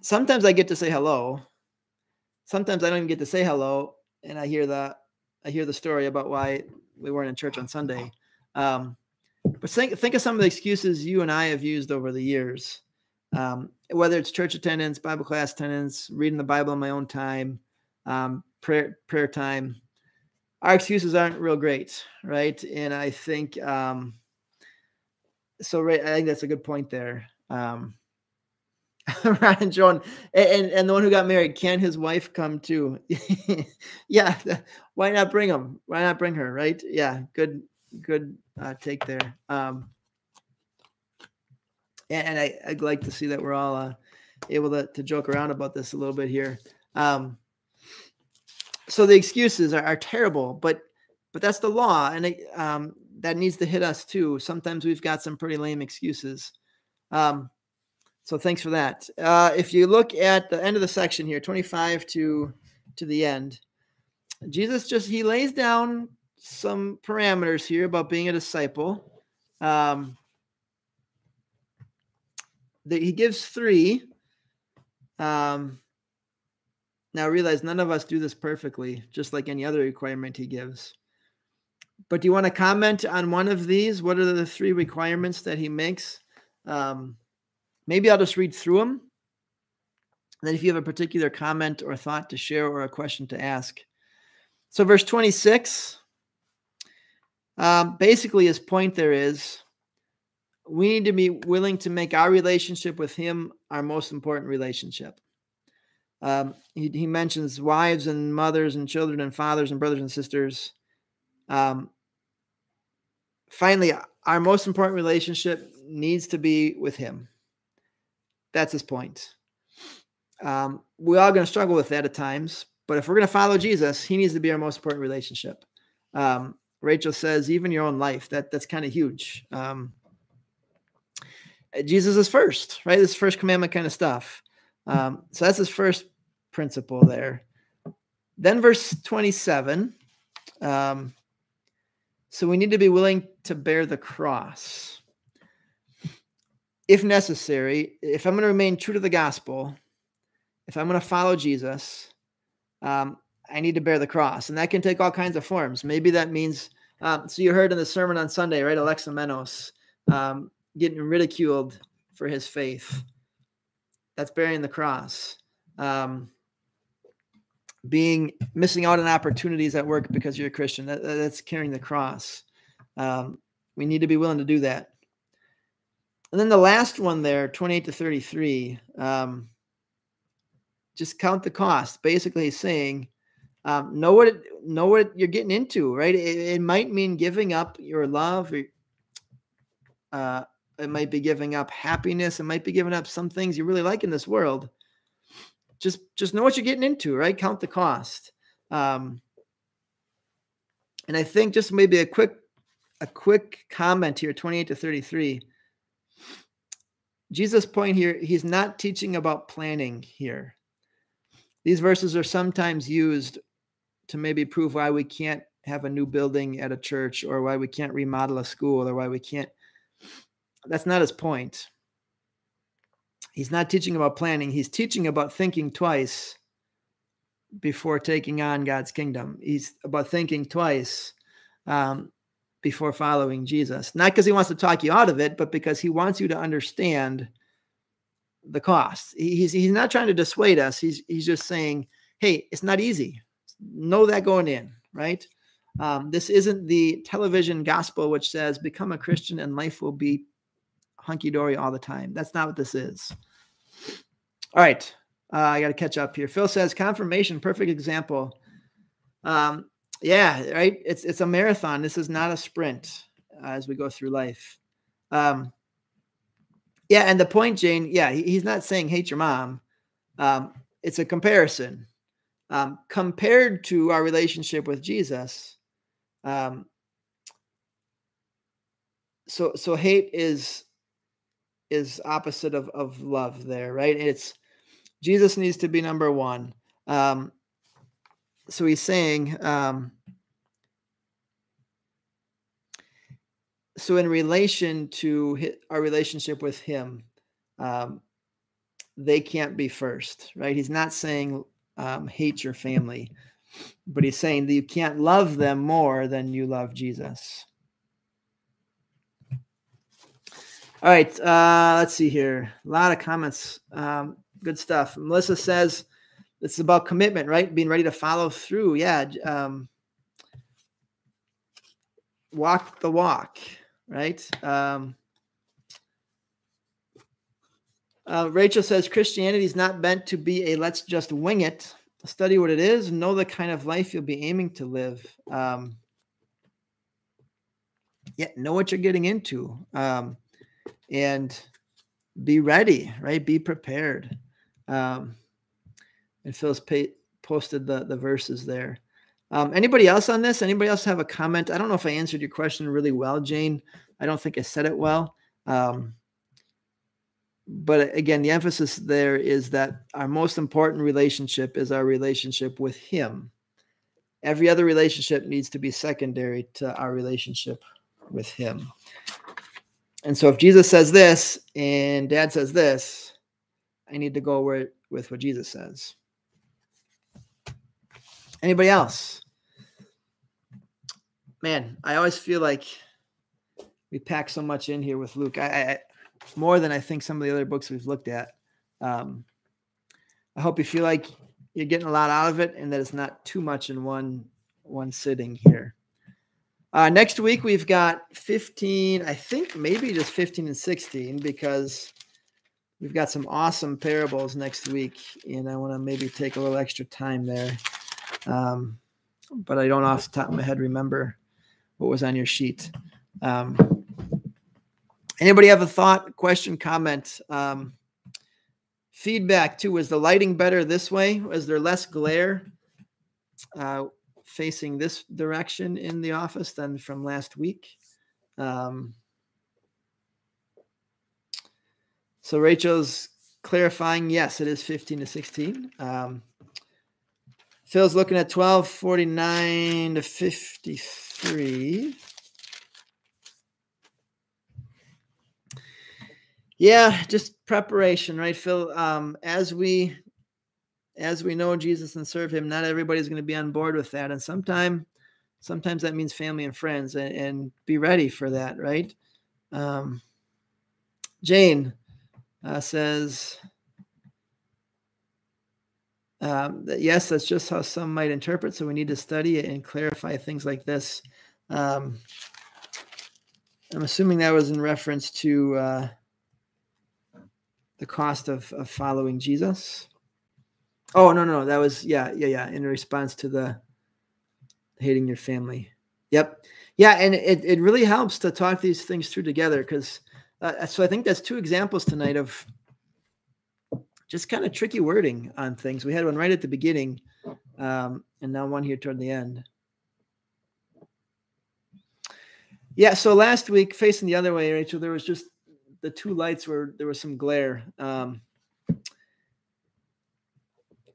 sometimes I get to say hello. Sometimes I don't even get to say hello, and I hear the I hear the story about why we weren't in church on Sunday. Um, but think think of some of the excuses you and I have used over the years, um, whether it's church attendance, Bible class attendance, reading the Bible in my own time, um, prayer prayer time. Our excuses aren't real great, right? And I think um, so right, I think that's a good point there. Um, Ryan John and, and the one who got married, can his wife come too? yeah, why not bring him? Why not bring her? Right? Yeah, good, good uh, take there. Um, and I, I'd like to see that we're all uh, able to, to joke around about this a little bit here. Um, so the excuses are, are terrible, but but that's the law, and it, um, that needs to hit us too. Sometimes we've got some pretty lame excuses. Um, so thanks for that. Uh, if you look at the end of the section here, 25 to to the end, Jesus just he lays down some parameters here about being a disciple. Um, that he gives three. Um, now realize none of us do this perfectly, just like any other requirement he gives. But do you want to comment on one of these? What are the three requirements that he makes? Um, maybe I'll just read through them. Then if you have a particular comment or thought to share or a question to ask. So, verse 26, um, basically, his point there is we need to be willing to make our relationship with him our most important relationship. Um, he, he, mentions wives and mothers and children and fathers and brothers and sisters. Um, finally, our most important relationship needs to be with Him. That's his point. Um, we're all going to struggle with that at times, but if we're going to follow Jesus, He needs to be our most important relationship. Um, Rachel says, even your own life. That that's kind of huge. Um, Jesus is first, right? This first commandment kind of stuff. Um, so that's his first principle there. Then verse 27. Um, so we need to be willing to bear the cross. If necessary, if I'm going to remain true to the gospel, if I'm going to follow Jesus, um, I need to bear the cross. And that can take all kinds of forms. Maybe that means, um, so you heard in the sermon on Sunday, right? Alexamenos um, getting ridiculed for his faith. That's bearing the cross. Um, being missing out on opportunities at work because you're a Christian. That, that's carrying the cross. Um, we need to be willing to do that. and then the last one there, 28 to 33, um, just count the cost. Basically saying, um, know what it, know what you're getting into, right? It, it might mean giving up your love. Or, uh, it might be giving up happiness. It might be giving up some things you really like in this world. Just just know what you're getting into, right? Count the cost. Um, and I think just maybe a quick a quick comment here, 28 to 33. Jesus' point here, he's not teaching about planning here. These verses are sometimes used to maybe prove why we can't have a new building at a church or why we can't remodel a school or why we can't. That's not his point. He's not teaching about planning, he's teaching about thinking twice before taking on God's kingdom. He's about thinking twice um, before following Jesus. Not because he wants to talk you out of it, but because he wants you to understand the cost. He's he's not trying to dissuade us. He's he's just saying, hey, it's not easy. Know that going in, right? Um, this isn't the television gospel which says become a Christian and life will be hunky dory all the time. That's not what this is. All right, uh, I got to catch up here. Phil says confirmation, perfect example. Um, yeah, right. It's it's a marathon. This is not a sprint uh, as we go through life. Um, yeah, and the point, Jane. Yeah, he, he's not saying hate your mom. Um, it's a comparison. Um, compared to our relationship with Jesus, um, so so hate is is opposite of of love there, right? It's Jesus needs to be number one. Um, so he's saying um, so in relation to our relationship with him um, they can't be first right he's not saying um, hate your family but he's saying that you can't love them more than you love jesus all right uh, let's see here a lot of comments um, good stuff melissa says it's about commitment, right? Being ready to follow through. Yeah. Um, walk the walk, right? Um, uh, Rachel says Christianity is not meant to be a let's just wing it. Study what it is, know the kind of life you'll be aiming to live. Um, yeah, know what you're getting into, um, and be ready, right? Be prepared. Um, and Phil's pa- posted the the verses there. Um, anybody else on this? Anybody else have a comment? I don't know if I answered your question really well, Jane. I don't think I said it well. Um, but again, the emphasis there is that our most important relationship is our relationship with Him. Every other relationship needs to be secondary to our relationship with Him. And so if Jesus says this and dad says this, I need to go where, with what Jesus says. Anybody else? Man, I always feel like we pack so much in here with Luke. I, I more than I think some of the other books we've looked at. Um, I hope you feel like you're getting a lot out of it and that it's not too much in one one sitting here. Uh, next week we've got 15, I think maybe just 15 and 16 because we've got some awesome parables next week, and I want to maybe take a little extra time there. Um, but I don't off the top of my head remember what was on your sheet. Um, anybody have a thought, question, comment? Um, feedback too. Was the lighting better this way? Was there less glare uh, facing this direction in the office than from last week? Um, so Rachel's clarifying, yes, it is 15 to 16. Um, Phil's looking at 1249 to 53. Yeah, just preparation, right, Phil? Um, as we as we know Jesus and serve him, not everybody's going to be on board with that. And sometimes sometimes that means family and friends and, and be ready for that, right? Um, Jane uh, says, um, yes, that's just how some might interpret. So we need to study it and clarify things like this. Um, I'm assuming that was in reference to uh, the cost of, of following Jesus. Oh no, no, that was yeah, yeah, yeah. In response to the hating your family. Yep. Yeah, and it, it really helps to talk these things through together because uh, so I think that's two examples tonight of just kind of tricky wording on things. We had one right at the beginning, um, and now one here toward the end. Yeah, so last week, facing the other way, Rachel, there was just the two lights where there was some glare. Um,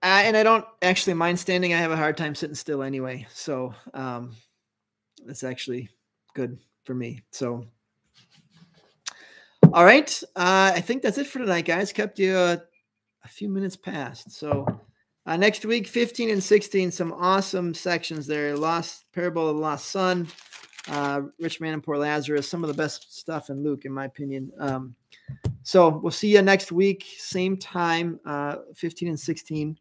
I, and I don't actually mind standing. I have a hard time sitting still anyway, so um, that's actually good for me. So, all right, uh, I think that's it for tonight, guys. Kept you uh, a few minutes past. So uh, next week, 15 and 16, some awesome sections there. Lost Parable of the Lost Son, uh, Rich Man and Poor Lazarus, some of the best stuff in Luke, in my opinion. Um, so we'll see you next week, same time, uh, 15 and 16.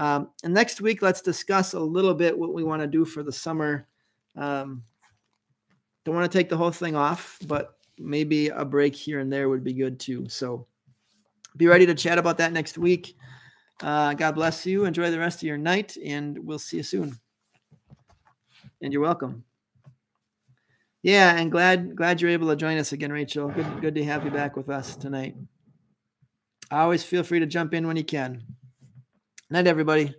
Um, and next week, let's discuss a little bit what we want to do for the summer. Um, don't want to take the whole thing off, but maybe a break here and there would be good too. So be ready to chat about that next week. Uh, God bless you. Enjoy the rest of your night, and we'll see you soon. And you're welcome. Yeah, and glad glad you're able to join us again, Rachel. Good good to have you back with us tonight. I Always feel free to jump in when you can. Night, everybody.